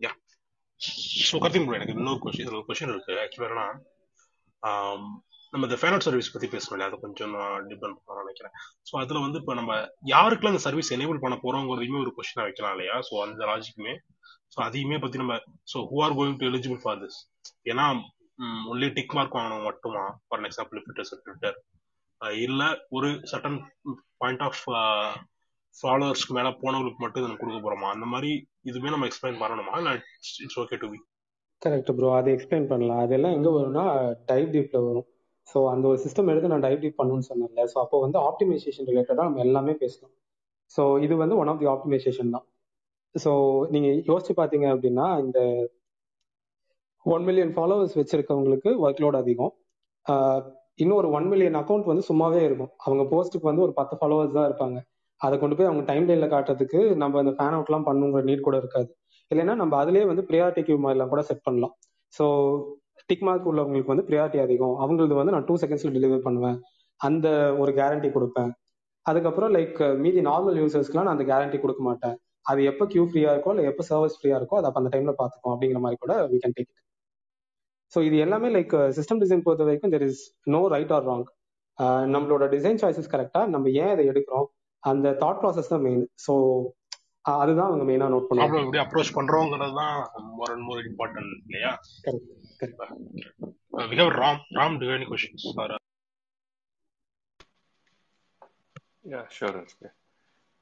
yeah so கருத்தின் bro எனக்கு இன்னொரு question ஒரு கொஷின் இருக்குது ஆக்சுவலாக என்னன்னா um, நம்ம இந்த ஃபேன் சர்வீஸ் பத்தி பேசணும் அதை கொஞ்சம் நான் டிபெண்ட் பண்ண நினைக்கிறேன். ஸோ அதுல வந்து இப்போ நம்ம யாருக்கெல்லாம் இந்த சர்வீஸ் எனேபிள் பண்ண போறோங்கிறதையுமே ஒரு கொஸ்டினா வைக்கலாம் இல்லையா? ஸோ அந்த லாஜிக்குமே ஸோ அதையுமே பத்தி நம்ம so who are going to eligible for this ஏன்னா ஒன்லி டிக் மார்க் வாங்கணும் மட்டுமா? ஃபார் எக்ஸாம்பிள் ட்விட்டர் ட்விட்டர் இல்லை ஒரு சட்டன் பாயிண்ட் ஆஃப் ஃபாலோவர்ஸ்க்கு மேல போனவங்களுக்கு மட்டும் இதை கொடுக்க போறோமா? அந்த மாதிரி இதுவுமே நம்ம எக்ஸ்பிளைன் பண்ணணுமா? இல்லை it's okay to be correct bro அதை எக்ஸ்பிளைன் பண்ணலாம். அதெல்லாம் எங்க வரும்னா டைப் டீப்ல வரும். ஸோ அந்த ஒரு சிஸ்டம் எடுத்து நான் டைப் டீப் பண்ணணும்னு சொன்னேன்ல. ஸோ அப்போ வந்து ஆப்டிமைசேஷன் ரிலேட்டடாக நம்ம எல்லாமே பேசணும். ஸோ இது வந்து ஒன் ஆஃப் தி ஆப்டிமைசேஷன் தான். ஸோ நீங்க யோசிச்சு பார்த்தீங்க அப்படின்னா இந்த ஒன் மில்லியன் ஃபாலோவர்ஸ் வச்சிருக்கவங்களுக்கு ஒர்க் லோட் அதிகம். இன்னும் ஒரு ஒன் மில்லியன் அக்கௌண்ட் வந்து சும்மாவே இருக்கும். அவங்க போஸ்ட்டுக்கு வந்து ஒரு பத்து ஃபாலோவர்ஸ் தான் இருப்பாங்க. அதை கொண்டு போய் அவங்க டைம் லைன்ல காட்டுறதுக்கு நம்ம அந்த ஃபேன் அவுட்லாம் பண்ணுங்கிற நீட் கூட இருக்காது. இல்லைன்னா நம்ம அதுலேயே வந்து ப்ரியாரிட்டி கியூ மாதிரிலாம் கூட செட் பண்ணலாம். ஸோ டிக் மார்க் உள்ளவங்களுக்கு வந்து ப்ரியாரிட்டி அதிகம். அவங்களுக்கு வந்து நான் டூ செகண்ட்ஸ்ல டெலிவர் பண்ணுவேன். அந்த ஒரு கேரண்டி கொடுப்பேன். அதுக்கப்புறம் லைக் மீதி நார்மல் யூசர்ஸ்க்குலாம் நான் அந்த கேரண்டி கொடுக்க மாட்டேன். அது எப்போ கியூ ஃப்ரீயா இருக்கோ இல்லை எப்போ சர்வீஸ் ஃப்ரீயா இருக்கோ அதை அப்போ அந்த டைம்ல பார்த்துப்போம் அப்படிங்கிற மாதிரி கூட வி கேன் டேக் ஸோ இது எல்லாமே லைக் சிஸ்டம் டிசைன் பொறுத்த வரைக்கும் there is no right or wrong நம்மளோட டிசைன் சாய்ஸஸ் கரெக்டா நம்ம ஏன் இதை எடுக்கிறோம்? அந்த தாட் ப்ராசஸ் தான் மெயின் ஸோ அதுதான் அவங்க மெயினா நோட் பண்ணுவாங்க. எப்படி அப்ரோச் பண்றோங்கிறது தான் மோர் அண்ட் மோர் இம்பார்ட்டன்ட் இல்லையா Uh, we have Ram. Ram, do you have any questions? Or, uh, Yeah, sure. Okay.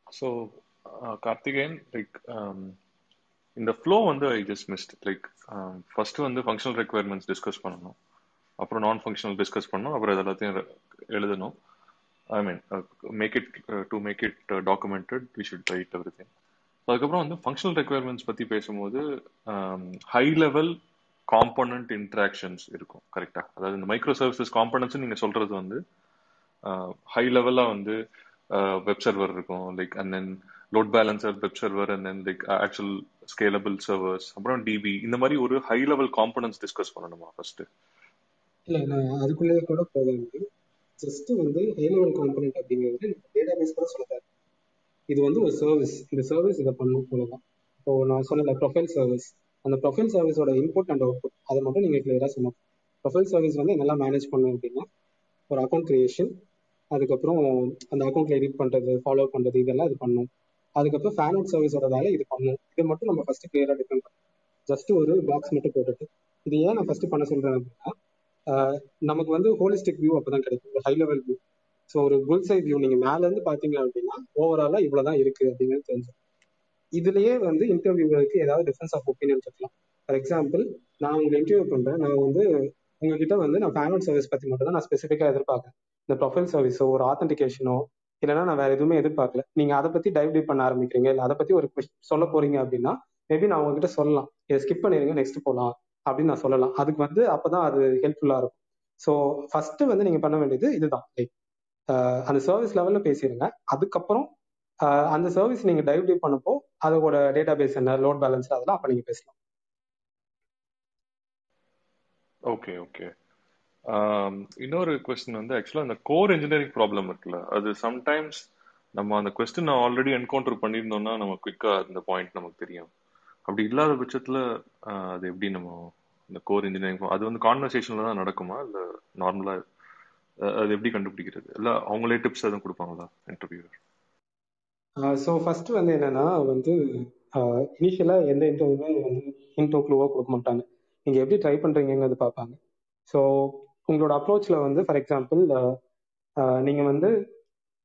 So, uh, Karthikeyan, like, um, இந்த ஃப்ளோ வந்து I just missed like first வந்து functional requirements discuss பண்ணணும் அப்புறம் நான் functional discuss பண்ணணும் அப்புறம் இது எல்லாத்தையும் எழுதணும் I mean make it to make it documented we should write everything அதுக்கப்புறம் வந்து ஃபங்க்ஷனல் ரெக்யர்மெண்ட்ஸ் பற்றி பேசும்போது um, high level component interactions இருக்கும் கரெக்டாக அதாவது இந்த மைக்ரோ சர்வீசஸ் காம்பனன்ட்ஸ் நீங்கள் சொல்றது வந்து ஹை லெவலாக வந்து வெப் சர்வர் இருக்கும். Like and then load balancer web server and then like actual scalable servers அப்புறம் டிபி இந்த மாதிரி ஒரு ஹை லெவல் காம்பனன்ட்ஸ் டிஸ்கஸ் பண்ணணுமா ஃபர்ஸ்ட் இல்லை நான் அதுக்குள்ளேயே கூட போகாது ஜஸ்ட் வந்து ஹை லெவல் காம்போனன்ட் அப்படிங்கிறது டேட்டா பேஸ் கூட சொல்ல இது வந்து ஒரு சர்வீஸ் இந்த சர்வீஸ் இதை பண்ணும் போலதான். இப்போ நான் சொன்ன ப்ரொஃபைல் சர்வீஸ் அந்த ப்ரொஃபைல் சர்வீஸோட இன்புட் அண்ட் அவுட்புட் அதை மட்டும் நீங்கள் கிளியராக சொல்லணும். ப்ரொஃபைல் சர்வீஸ் வந்து என்னெல்லாம் மேனேஜ் பண்ணணும் அப்படின்னா ஒரு அக்கௌண்ட் கிரியேஷன் அதுக்கப்புறம் அந்த அக்கௌண்ட்ல எடிட் பண்ணுறது ஃபாலோ பண்ணுறது இதெல்லாம் இது பண்ணும் அதுக்கப்புறம் ஃபேன் அவுட் சர்வீஸோட வேலை இது பண்ணும் இதை மட்டும் நம்ம ஃபர்ஸ்ட் கிளியராக டிஃபைன் பண்ணணும். ஜஸ்ட் ஒரு பாக்ஸ் மட்டும் போட்டுட்டு இது ஏன் நான் ஃபர்ஸ்ட் பண்ண சொல்றேன் அப்படின்னா நமக்கு வந்து ஹோலிஸ்டிக் வியூ அப்பதான் கிடைக்கும். ஒரு ஹை லெவல் வியூ ஸோ ஒரு புல் வியூ நீங்க மேல இருந்து பாத்தீங்க அப்படின்னா ஓவராலா இவ்வளவுதான் இருக்கு அப்படிங்கிறது தெரிஞ்சு இதுலயே வந்து இன்டர்வியூவருக்கு ஏதாவது டிஃபரன்ஸ் ஆஃப் ஒப்பீனியன் இருக்கலாம் ஃபார் எக்ஸாம்பிள் நான் உங்களை இன்டர்வியூ பண்றேன். நான் வந்து உங்ககிட்ட வந்து நான் ஃபேமிலி சர்வீஸ் பத்தி மட்டும் தான் நான் ஸ்பெசிஃபிக்கா எதிர்பார்க்கறேன். இந்த ப்ரொஃபைல் சர்வீஸோ ஒரு ஆத்தன்டிகேஷனோ இல்லைன்னா நான் வேற எதுவுமே எதிர்பார்க்கல. நீங்க அதை பத்தி டைவ் டீப் பண்ண ஆரம்பிக்கிறீங்க இல்ல அதை பத்தி ஒரு சொல்ல போறீங்க அப்படின்னா மேபி நான் உங்ககிட்ட சொல்லலாம். இதை ஸ்கிப் பண்ணிருங்க நெக்ஸ்ட் போகலாம் அப்படின்னு நான் சொல்லலாம். அதுக்கு வந்து அப்பதான் அது ஹெல்ப்ஃபுல்லா இருக்கும். ஸோ ஃபர்ஸ்ட் வந்து நீங்க பண்ண வேண்டியது இதுதான். லைக் அந்த சர்வீஸ் லெவல்ல பேசிடுங்க. அதுக்கப்புறம் அந்த சர்வீஸ் நீங்க டைவ் டீப் பண்ணப்போ அதோட டேட்டா பேஸ் என்ன லோட் பேலன்ஸ் அதெல்லாம் அப்ப நீங்க பேசலாம். ஓகே ஓகே இன்னொரு கொஸ்டின் வந்து ஆக்சுவலாக அந்த கோர் இன்ஜினியரிங் ப்ராப்ளம் இருக்குல்ல. அது சம்டைம்ஸ் நம்ம அந்த கொஸ்டின் ஆல்ரெடி என்கவுண்டர் பண்ணியிருந்தோம்னா நம்ம குயிக்காக அந்த பாயிண்ட் நமக்கு தெரியும். அப்படி இல்லாத பட்சத்தில் அது எப்படி நம்ம இந்த கோர் இன்ஜினியரிங் அது வந்து கான்வர்சேஷனில் தான் நடக்குமா? இல்லை நார்மலாக அது எப்படி கண்டுபிடிக்கிறது? இல்லை அவங்களே டிப்ஸ் எதுவும் கொடுப்பாங்களா இன்டர்வியூவர் ஸோ ஃபர்ஸ்ட் வந்து என்னன்னா வந்து இனிஷியலா எந்த இன்டர்வியூமே வந்து இன்டோ க்ளூவாக கொடுக்க மாட்டாங்க. நீங்க எப்படி ட்ரை பண்றீங்கிறது பார்ப்பாங்க. ஸோ உங்களோட அப்ரோச்ல வந்து ஃபார் எக்ஸாம்பிள் நீங்க வந்து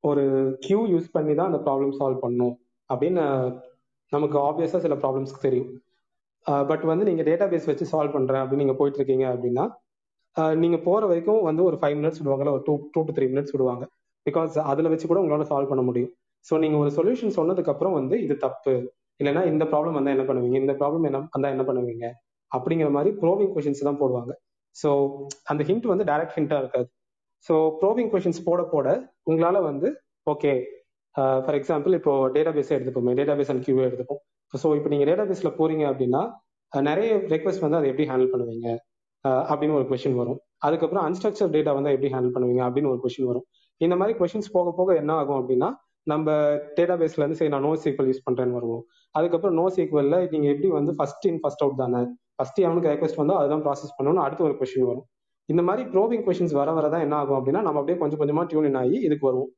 ஒரு கியூ யூஸ் பண்ணி தான் அந்த ப்ராப்ளம் சால்வ் பண்ணும் அப்படின்னு நமக்கு ஆப்வியஸா சில ப்ராப்ளம்ஸ்க்கு தெரியும். பட் வந்து நீங்க டேட்டா பேஸ் வச்சு சால்வ் பண்றேன் அப்படின்னு நீங்க போயிட்டு இருக்கீங்க அப்படின்னா நீங்க போற வரைக்கும் வந்து ஒரு ஃபைவ் மினிட்ஸ் விடுவாங்கல்ல ஒரு two two to three minutes விடுவாங்க. பிகாஸ் அதுல வச்சு கூட உங்களால சால்வ் பண்ண முடியும். ஸோ நீங்க ஒரு சொல்யூஷன் சொன்னதுக்கு அப்புறம் வந்து இது தப்பு. இல்லைன்னா இந்த ப்ராப்ளம் வந்தா என்ன பண்ணுவீங்க? இந்த ப்ராப்ளம் என்ன வந்தா என்ன பண்ணுவீங்க? அப்படிங்கிற மாதிரி ப்ரோவிங் கொஷின்ஸ் தான் போடுவாங்க. ஸோ அந்த ஹிண்ட் வந்து டைரக்ட் ஹிண்டா இருக்காது. ஸோ ப்ரோவிங் கொஷின்ஸ் போட போட உங்களால வந்து ஓகே ஃபார் எக்ஸாம்பிள் இப்போ டேட்டா பேஸே எடுத்துப்போமே. டேட்டாபேஸ் அண்ட் கியூ எடுத்துப்போம். ஸோ இப்போ நீங்க டேட்டாபேஸில் போறீங்க அப்படின்னா நிறைய ரெக்வஸ்ட் வந்து அதை எப்படி ஹேண்டில் பண்ணுவீங்க? அப்படின்னு ஒரு கொஷின் வரும். அதுக்கப்புறம் அன்ஸ்ட்ரக்சர் டேட்டா வந்து எப்படி ஹேண்டில் பண்ணுவீங்க? அப்படின்னு ஒரு கொஷின் வரும். இந்த மாதிரி கொஷின்ஸ் போக போக என்ன ஆகும் அப்படின்னா நம்ம டேட்டாபேஸ்ல இருந்து சரி நான் நோ சீக்வல் யூஸ் பண்றேன்னு வருவோம். அதுக்கப்புறம் நோ சீக்வல்ல நீங்க எப்படி வந்து ஃபர்ஸ்ட் இன் ஃபர்ஸ்ட் அவுட் தானே? ஃபர்ஸ்ட் அவனுக்கு ரெக்வஸ்ட் வந்தால் அதுதான் ப்ராசஸ் பண்ணணும்னு அடுத்து ஒரு கொஷின் வரும். இந்த மாதிரி ப்ரோவிங் கொஷின்ஸ் வர வரதான் என்ன ஆகும் அப்படின்னா நம்ம அப்படியே கொஞ்சம் கொஞ்சமா டியூன் ஆகி இதுக்கு வருவோம்.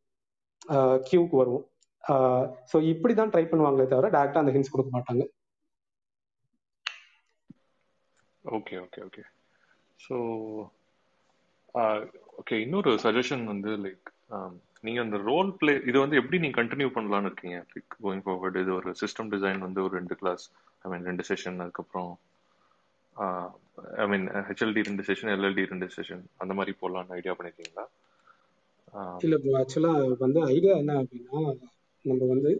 கியூக்கு வருவோம். ஸோ இப்படி தான் ட்ரை பண்ணுவாங்களே தவிர டேரக்டா அந்த ஹின்ஸ் கொடுக்க மாட்டாங்க. Okay okay okay so okay இன்னொரு சஜஷன் வந்து லைக் um, நீங்க அந்த ரோல் பிளே இது வந்து எப்படி நீங்க கண்டினியூ பண்ணலாம்னு இருக்கீங்க? லைக் கோயிங் ஃபார்வர்ட் இது ஒரு சிஸ்டம் டிசைன் வந்து ஒரு ரெண்டு கிளாஸ் ஐ மீன் ரெண்டு செஷன் அதுக்கப்புறம் ஐ மீன் ஹெச்எல்டி ரெண்டு செஷன் எல்எல்டி ரெண்டு செஷன் அந்த மாதிரி போடலாம்னு ஐடியா பண்ணிருக்கீங்களா? இல்ல ப்ரோ ஆக்சுவலா வந்து ஐடியா என்ன அப்படின்னா நம்ம வந்து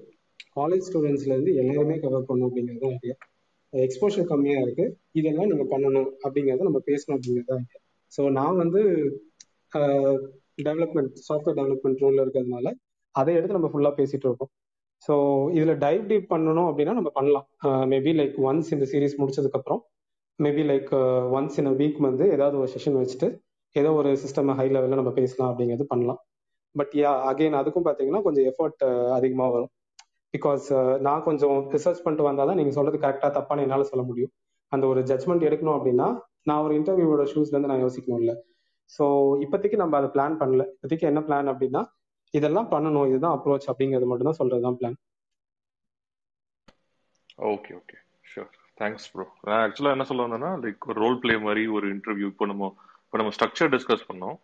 காலேஜ் ஸ்டூடெண்ட்ஸ்ல இருந்து எல்லாருமே கவர் பண்ணணும் அப்படிங்கிறது தான் ஐடியா எக்ஸ்போஷர் கம்மியா இருக்கு. இதெல்லாம் நீங்க பண்ணணும் அப்படிங்கறத நம்ம பேசணும் அப்படிங்கிறது தான் ஐடியா ஸோ நான் வந்து டெவலப்மெண்ட் சாஃப்ட்வேர் டெவலப்மெண்ட் ரோல்ல இருக்கிறதுனால அதை எடுத்து நம்ம ஃபுல்லா பேசிட்டு இருக்கோம். ஸோ இதுல டைவ் டீப் பண்ணணும் அப்படின்னா நம்ம பண்ணலாம். மேபி லைக் ஒன்ஸ் இந்த சீரீஸ் முடிச்சதுக்கு அப்புறம் maybe like once in a week வந்து ஏதாவது ஒரு செஷன் வச்சுட்டு ஏதோ ஒரு சிஸ்டம் ஹை லெவலில் நம்ம பேசலாம் அப்படிங்கிறது பண்ணலாம். பட் யா அகைன் அதுக்கும் பார்த்தீங்கன்னா கொஞ்சம் எஃபர்ட் அதிகமாக வரும். பிகாஸ் நான் கொஞ்சம் ரிசர்ச் பண்ணிட்டு வந்தால் தான் நீங்கள் சொல்றது கரெக்டாக தப்பான என்னால் சொல்ல முடியும். அந்த ஒரு ஜட்மெண்ட் எடுக்கணும் அப்படின்னா நான் ஒரு இன்டர்வியூவோட ஷூஸ்லேருந்து நான் யோசிக்கணும்ல. ஸோ இப்போதைக்கு நம்ம அதை பிளான் பண்ணல. இப்போதைக்கு என்ன பிளான் அப்படின்னா இதெல்லாம் பண்ணணும். இதுதான் அப்ரோச் அப்படிங்கிறது மட்டும் தான் சொல்றது தான் plan okay okay sure thanks bro நான் ஆக்சுவலாக என்ன சொல்ல வந்தேன்னா லைக் ஒரு ரோல் பிளே மாதிரி ஒரு இன்டர்வியூ இப்போ நம்ம இப்போ நம்ம ஸ்ட்ரக்சர் டிஸ்கஸ் பண்ணோம்.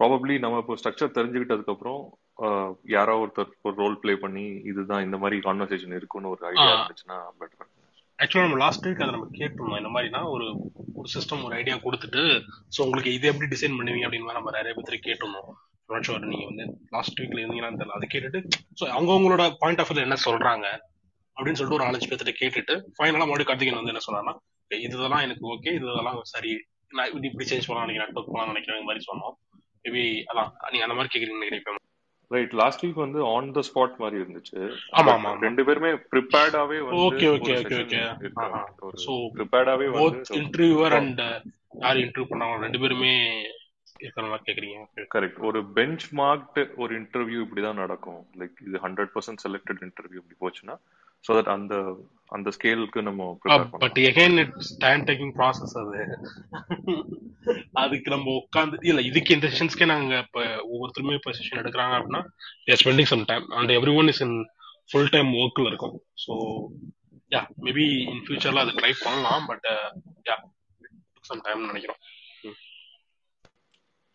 ப்ராபப்ளி நம்ம இப்போ ஸ்ட்ரக்சர் தெரிஞ்சுக்கிட்டதுக்கு அப்புறம் ஆஹ், யாரோ ஒருத்தர் ஒரு ரோல் ப்ளே பண்ணி இதுதான் இந்த மாதிரி கான்வர்சேஷன் இருக்குன்னு ஒரு ஐடியா. இருந்துச்சுன்னா பெட்டர் ஆக்சுவலாக நம்ம லாஸ்ட் வீக் அதை நம்ம கேட்டிருந்தோம். இந்த மாதிரினா ஒரு ஒரு சிஸ்டம் ஒரு ஐடியா கொடுத்துட்டு ஸோ உங்களுக்கு இது எப்படி டிசைன் பண்ணுவீங்க அப்படின்னு நம்ம நிறைய பேர் கேட்டிருந்தோம். நாட் நீங்கள் வந்து லாஸ்ட் வீக்ல இருந்தீங்கன்னு தெரியல. அதை கேட்டுட்டு ஸோ அவங்கவுங்களோட பாயிண்ட் ஆஃப் வியூல என்ன சொல்றாங்க அப்படின்னு சொல்லிட்டு ஒரு நாலஞ்சு பேர்த்திட்ட கேட்டுட்டு ஃபைனலாக மறுபடியும் கார்த்திகன் வந்து என்ன சொன்னார்னா இதெல்லாம் எனக்கு ஓகே இதெல்லாம் சரி. நான் இப்படி இப்படி சேஞ்ச் பண்ணலாம் நினைக்கிறேன் நெட்ஒர்க் பண்ணலாம் நினைக்கிறேன் இந்த மாதிரி சொன்னோம். மேபி அதான் நீங்க அந்த மாதிரி கேட்குறீங்கன்னு நினைக்கிறேன். ரைட் லாஸ்ட் வீக் வந்து ஆன் த ஸ்பாட் மாதிரி இருந்துச்சு ஆமா, ஆமா. ரெண்டு பேருமே ப்ரிப்பேர்டாவே வந்து okay. இருக்காங்க. ஆஹா. ஒரு So, ப்ரிப்பேர்டாவே வந்து இன்டர்வியூவர் அண்ட் யார் இன்டர்வியூ பண்ணாங்க ரெண்டு பேருமே இருக்கிற மாதிரி கேக்குறீங்க. கரெக்ட் ஒரு பெஞ்ச் மார்க்டு ஒரு இன்டர்வியூ இப்படிதான் நடக்கும் லைக் இது ஹண்ட்ரட் பர்சன்ட் செலக்டட் இன்டர்வியூ இப்படி போச்சுன்னா ஸோ தட் அந்த அந்த ஸ்கேலுக்கு நம்ம but again it's time taking process அது. அதுக்கு நம்ம உட்காந்து இல்ல இதுக்கு இந்த செஷன்ஸ்க்கே நாங்க இப்ப ஒவ்வொருத்தருமே இப்போ செஷன் எடுக்கிறாங்க அப்படின்னா spending some time and everyone is in full time ஒர்க்ல இருக்கும். ஸோ யா மேபி இன் ஃபியூச்சர்ல அது ட்ரை பண்ணலாம் பட் யா சம் டைம் நினைக்கிறோம்.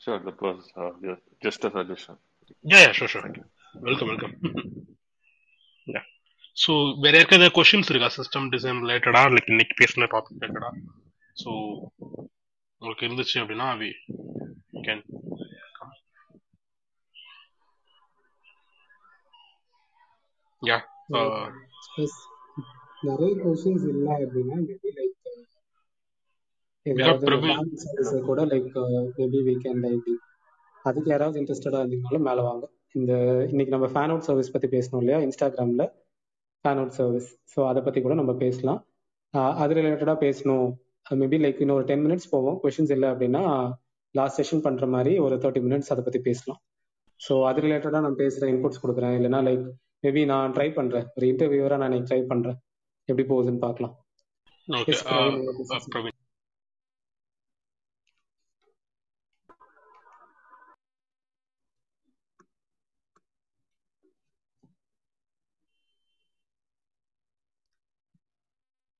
Sure that was just a suggestion yeah yeah sure sure welcome welcome yeah so வேற யாருக்காவது questions இருக்கா? System design ரிலேட்டடா லைக் இன்னைக்கு பேசின டாபிக் ரிலேட்டடா ஸோ உங்களுக்கு இருந்துச்சு அப்படின்னா வி கேன் யா. நிறைய கொஸ்டின்ஸ் இல்லை அப்படின்னா மேபி லைக் கூட like maybe we can like அதுக்கு யாராவது இன்ட்ரெஸ்டடா இருந்தீங்கனாலும் மேலே வாங்க. இந்த இன்னைக்கு நம்ம ஃபேன் அவுட் சர்வீஸ் பத்தி பேசணும் இல்லையா? இன்ஸ்டாகிராம்ல ஃபேன் அவுட் சர்வீஸ் ஸோ அதை பத்தி கூட நம்ம பேசலாம். அது ரிலேட்டடா பேசணும். மேபி லைக் இன்னும் ஒரு டென் மினிட்ஸ் போவோம். கொஷின்ஸ் இல்லை அப்படின்னா லாஸ்ட் செஷன் பண்ற மாதிரி ஒரு தேர்ட்டி மினிட்ஸ் அதை பத்தி பேசலாம். ஸோ அது ரிலேட்டடா நான் பேசுறேன் இன்புட்ஸ் கொடுக்குறேன். இல்லைன்னா லைக் மேபி நான் ட்ரை பண்றேன். ஒரு இன்டர்வியூவரா நான் ட்ரை பண்றேன். எப்படி போகுதுன்னு பார்க்கலாம் okay Yes, Praveen, you want to say Praveen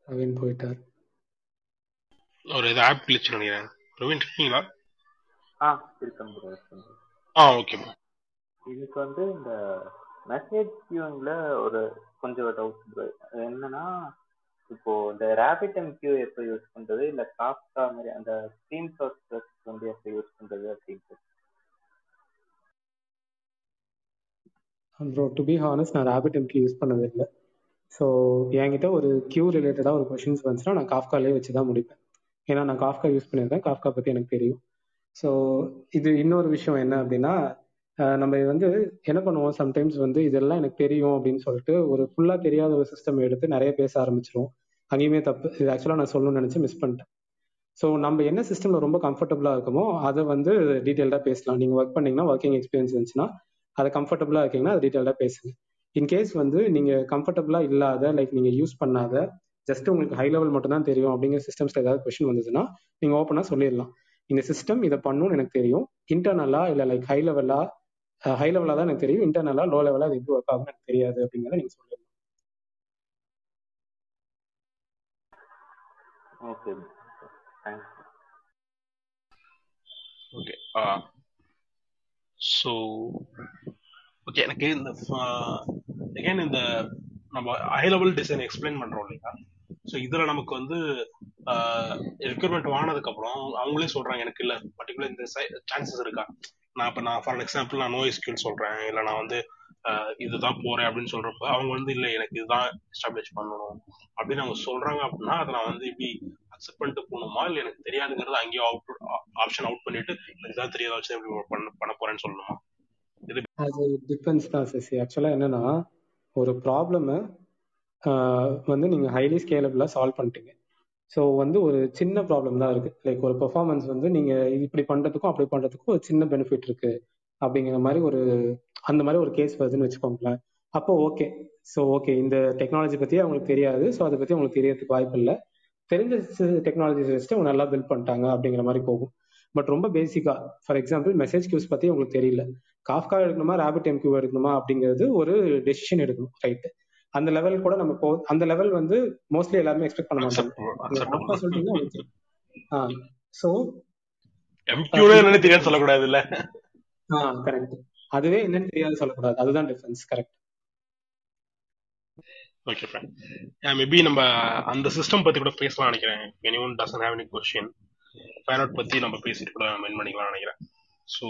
Praveen போயிட்டார். ஒரு இது ஆப் கிளிச்சு நினைக்கிறேன். பிரவீன் இருக்கீங்களா? ஆ இருக்கேன் ப்ரோ. ஆ ஓகே இதுக்கு வந்து இந்த மெசேஜ் கியூங்ல ஒரு கொஞ்சம் டவுட் ப்ரோ என்னன்னா இப்போ இந்த ரேபிட் எம் கியூ எப்போ யூஸ் பண்றது? இல்ல காப்கா மாதிரி அந்த ஸ்ட்ரீம் சோர்ஸ் வந்து எப்போ யூஸ் பண்றது அப்படின்ட்டு ப்ரோ டு பி ஹானஸ்ட் நான் ரேபிட் எம்கி யூஸ் பண்ணது இல்லை. ஸோ என்கிட்ட ஒரு கியூ ரிலேட்டடாக ஒரு கொஷின்ஸ் வந்துச்சுன்னா நான் காஃப்காலே வச்சு தான் முடிப்பேன். ஏன்னா நான் காஃப்கா யூஸ் பண்ணியிருக்கேன். காஃப்கா பற்றி எனக்கு தெரியும். ஸோ இது இன்னொரு விஷயம் என்ன அப்படின்னா நம்ம வந்து என்ன பண்ணுவோம்? சம்டைம்ஸ் வந்து இதெல்லாம் எனக்கு தெரியும் அப்படின்னு சொல்லிட்டு ஒரு ஃபுல்லாக தெரியாத ஒரு சிஸ்டம் எடுத்து நிறைய பேச ஆரம்பிச்சிருவோம். அங்கேயுமே தப்பு. இது ஆக்சுவலாக நான் சொல்லணும்னு நினச்சி மிஸ் பண்ணிட்டேன். ஸோ நம்ம என்ன சிஸ்டமில் ரொம்ப கம்ஃபர்டபுளாக இருக்குமோ அதை வந்து டீட்டெயில்டாக பேசலாம். நீங்கள் ஒர்க் பண்ணீங்கன்னா ஒர்க்கிங் எக்ஸ்பீரியன்ஸ் இருந்துச்சுன்னா அதை கம்ஃபர்டபுளாக இருக்கீங்கன்னா அது டீட்டெயில்டாக பேசுங்க. இன்கேஸ் வந்து நீங்கள் கம்ஃபர்டபுளாக இல்லாத லைக் நீங்கள் யூஸ் பண்ணாத ஜஸ்ட் உங்களுக்கு ஹை லெவல் மட்டும் தான் தெரியும் அப்படிங்கிற சிஸ்டம்ஸ்ல ஏதாவது கொஸ்டின் வந்ததுன்னா நீங்கள் ஓப்பனாக சொல்லிடலாம். இந்த சிஸ்டம் இதை பண்ணும்னு எனக்கு தெரியும். இன்டர்னலா இல்லை லைக் ஹை லெவலா ஹை லெவலாக தான் எனக்கு தெரியும். இன்டர்னலா லோ லெவலா அது எப்படி ஒர்க் ஆகும்னு எனக்கு தெரியாது அப்படிங்கிறத நீங்கள் சொல்லிடலாம். Okay thanks okay so okay எனக்கு இந்த அகைன் இந்த நம்ம ஹை லெவல் டிசைன் எக்ஸ்பிளைன் பண்றோம் இல்லையா? ஸோ இதுல நமக்கு வந்து ரெக்யூர்மெண்ட் ஆனதுக்கு அப்புறம் அவங்களே சொல்றாங்க எனக்கு இல்ல பர்டிகுலர் இந்த சான்சஸ் இருக்கா? நான் இப்போ நான் ஃபார் எக்ஸாம்பிள் நான் நோ ஸ்கில் சொல்றேன் இல்லை நான் வந்து இதுதான் போறேன் அப்படின்னு சொல்றப்ப அவங்க வந்து இல்லை எனக்கு இதுதான் எஸ்டாப்ளிஷ் பண்ணணும் அப்படின்னு அவங்க சொல்றாங்க அப்படின்னா அதை நான் வந்து இப்படி அக்செப்ட் பண்ணிட்டு போகணுமா? இல்லை எனக்கு தெரியாதுங்கிறது அங்கேயே அவுட் ஆப்ஷன் அவுட் பண்ணிட்டு எனக்கு தான் தெரியாத வச்சு எப்படி பண்ண பண்ண போறேன்னு சொல்லணுமா? அது டிபெண்ட்ஸ் தான் சிசி. ஆக்சுவலாக என்னன்னா ஒரு ப்ராப்ளமை வந்து நீங்கள் ஹைலி ஸ்கேலபிளாக சால்வ் பண்ணிட்டீங்க. ஸோ வந்து ஒரு சின்ன ப்ராப்ளம் தான் இருக்கு. லைக் ஒரு பெர்ஃபார்மன்ஸ் வந்து நீங்கள் இப்படி பண்ணுறதுக்கும் அப்படி பண்ணுறதுக்கும் ஒரு சின்ன பெனிஃபிட் இருக்கு. அப்படிங்கிற மாதிரி ஒரு அந்த மாதிரி ஒரு கேஸ் வருதுன்னு வச்சுக்கோங்களேன். அப்போ ஓகே ஸோ ஓகே இந்த டெக்னாலஜி பற்றி அவங்களுக்கு தெரியாது. ஸோ அதை பற்றி அவங்களுக்கு தெரியறதுக்கு வாய்ப்பு இல்லை. தெரிஞ்ச டெக்னாலஜிஸ் வச்சுட்டு அவங்க நல்லா பில்ட் பண்ணிட்டாங்க அப்படிங்கிற மாதிரி போகும். பட் ரொம்ப பேசிக்கா ஃபார் எக்ஸாம்பிள் மெசேஜ் கியூஸ் பற்றி உங்களுக்கு தெரியல. காஃப்கா எடுக்கணுமா? ரேபிட் எம்கியூ எடுக்கணுமா? அப்படிங்கிறது ஒரு டெசிஷன் எடுக்கணும் ரைட்டு அந்த லெவல் கூட நம்ம போ அந்த லெவல் வந்து மோஸ்ட்லி எல்லாருமே எக்ஸ்பெக்ட் பண்ண மாட்டாங்க. சொல்லிட்டீங்கன்னா எம்கியூனே என்னன்னு தெரியாது சொல்லக்கூடாது இல்ல கரெக்ட் அதுவே என்னன்னு தெரியாது சொல்லக்கூடாது. அதுதான் difference correct okay fine maybe நம்ம அந்த சிஸ்டம் பத்தி கூட பேசலாம் நினைக்கிறேன். Anyone doesn't have any question fan out பத்தி நம்ம பேசிட்டு கூட மென் பண்ணிக்கலாம் நினைக்கிறேன். ஸோ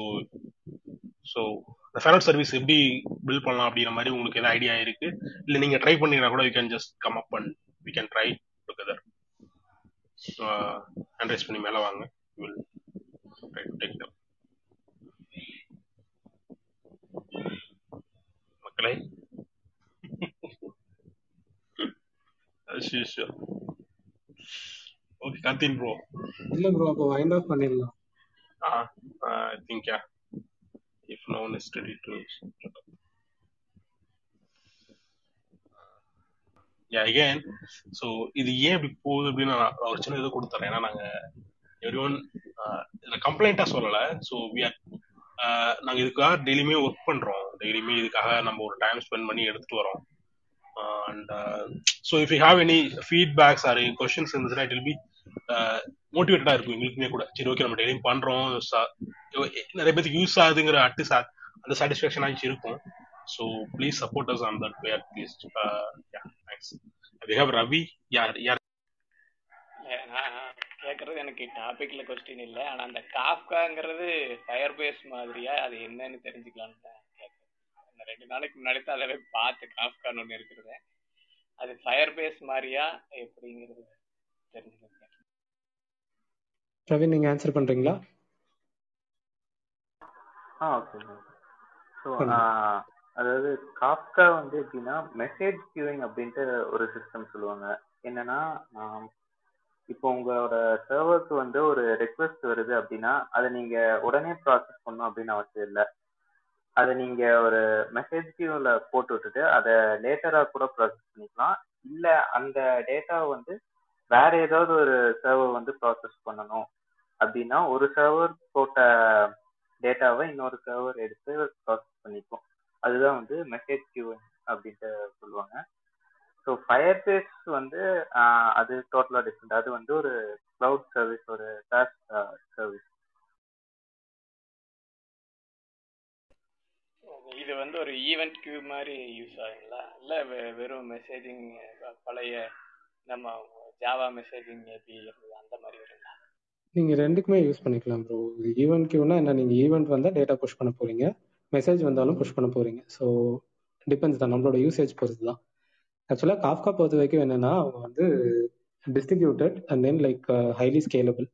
ஸோ இந்த ஃபேன் அவுட் சர்வீஸ் எப்படி பில்ட் பண்ணலாம் அப்படிங்கிற மாதிரி உங்களுக்கு எதாவது ஐடியா இருக்கு? இல்லை நீங்க ட்ரை பண்ணீங்கன்னா கூட you can just come up and we can try together hand raise பண்ணி மேலே வாங்க. Will try to take them மக்களே. ஓகே கத்தின் ப்ரோ இல்ல ப்ரோ அப்போ வைண்ட் ஆஃப் பண்ணிடலாம். I think, yeah. If no one is ready to. Yeah, again, so இது ஏன் இப்படி போகுது அப்படின்னு நான் ஒரு சின்ன இது கொடுத்துறேன். ஏன்னா நாங்க எவ்ரி ஒன் இதில் கம்ப்ளைண்ட்டாக சொல்லலை. ஸோ வி ஆர் நாங்கள் இதுக்காக டெய்லியுமே ஒர்க் பண்ணுறோம் டெய்லியுமே இதுக்காக நம்ம ஒரு டைம் ஸ்பெண்ட் பண்ணி எடுத்துட்டு வரோம். And so if you have any feedbacks or questions இருந்துச்சுன்னா இட் வில் பி மோட்டிவேட்டடா இருக்கும். எங்களுக்குமே கூட. சரி ஓகே நம்ம டெய்லியும் பண்றோம். நிறைய பேருக்கு யூஸ் ஆகுதுங்கிற அட்டு அந்த சாட்டிஸ்ஃபேக்ஷன் ஆச்சு இருக்கும். So please support us on that way at least thanks we have Ravi யார் யார் நான் கேட்கறது எனக்கு டாபிக்ல கொஸ்டின் இல்லை. ஆனா அந்த காஃப்காங்கிறது ஃபயர் பேஸ் மாதிரியா அது என்னன்னு தெரிஞ்சுக்கலாம்னு கேட்கறேன் ரெண்டு நாளைக்கு முன்னாடி தான் அதவே பார்த்து காஃப்கான்னு ஒன்று இருக்கிறது அது ஃபயர் பேஸ் மாதிரியா எப்படிங்கிறது தெரிஞ்சுக்கலாம் பிரவீன் நீங்க ஆன்சர் பண்றீங்களா? ஆ ஓகே ஸோ பண்ணுங்க. அதாவது காப்கா வந்து எப்படின்னா மெசேஜ் கியூவிங் அப்படின்ட்டு ஒரு சிஸ்டம் சொல்லுவாங்க. என்னன்னா இப்போ உங்களோட சர்வருக்கு வந்து ஒரு ரெக்வெஸ்ட் வருது அப்படின்னா அதை நீங்க உடனே ப்ராசஸ் பண்ணணும் அப்படின்னு அவசியம் இல்லை. அதை நீங்க ஒரு மெசேஜ் கியூவில் போட்டு விட்டுட்டு அதை லேட்டரா கூட ப்ராசஸ் பண்ணிக்கலாம். இல்ல அந்த டேட்டாவை வந்து வேற ஏதாவது ஒரு சர்வர் வந்து ப்ராசஸ் பண்ணணும். அப்படின்னா ஒரு சர்வர் போட்ட டேட்டாவை இன்னொரு சர்வர் எடுத்து ப்ராசஸ் பண்ணிக்கும் அதுதான் வந்து மெசேஜ் கியூ அப்படின்ட்டு சொல்லுவாங்க. ஸோ ஃபயர் பேஸ் வந்து அது டோட்டலாக டிஃப்ரெண்ட் அது வந்து ஒரு க்ளவுட் சர்வீஸ் ஒரு சாஸ் சர்வீஸ் இது வந்து ஒரு ஈவெண்ட் கியூ மாதிரி யூஸ் ஆகுங்களா? இல்லை வெ- வெறும் மெசேஜிங் பழைய நம்ம ஜாவா மெசேஜிங் ஏபி இருந்தது அந்த மாதிரி வருங்களா? நீங்க ரெண்டுக்குமே யூஸ் பண்ணிக்கலாம் ப்ரோ ஈவெண்ட் கியூனா என்ன நீங்க ஈவெண்ட் வந்தா டேட்டா புஷ் பண்ண போறீங்க. மெசேஜ் வந்தாலும் புஷ் பண்ண போறீங்க. ஸோ டிபெண்ட்ஸ் தான். நம்மளோட யூசேஜ் பொறுத்து தான். ஆக்சுவலாக காஃப்கா பொறுத்த வரைக்கும் என்னன்னா அவங்க வந்து distributed and then like highly scalable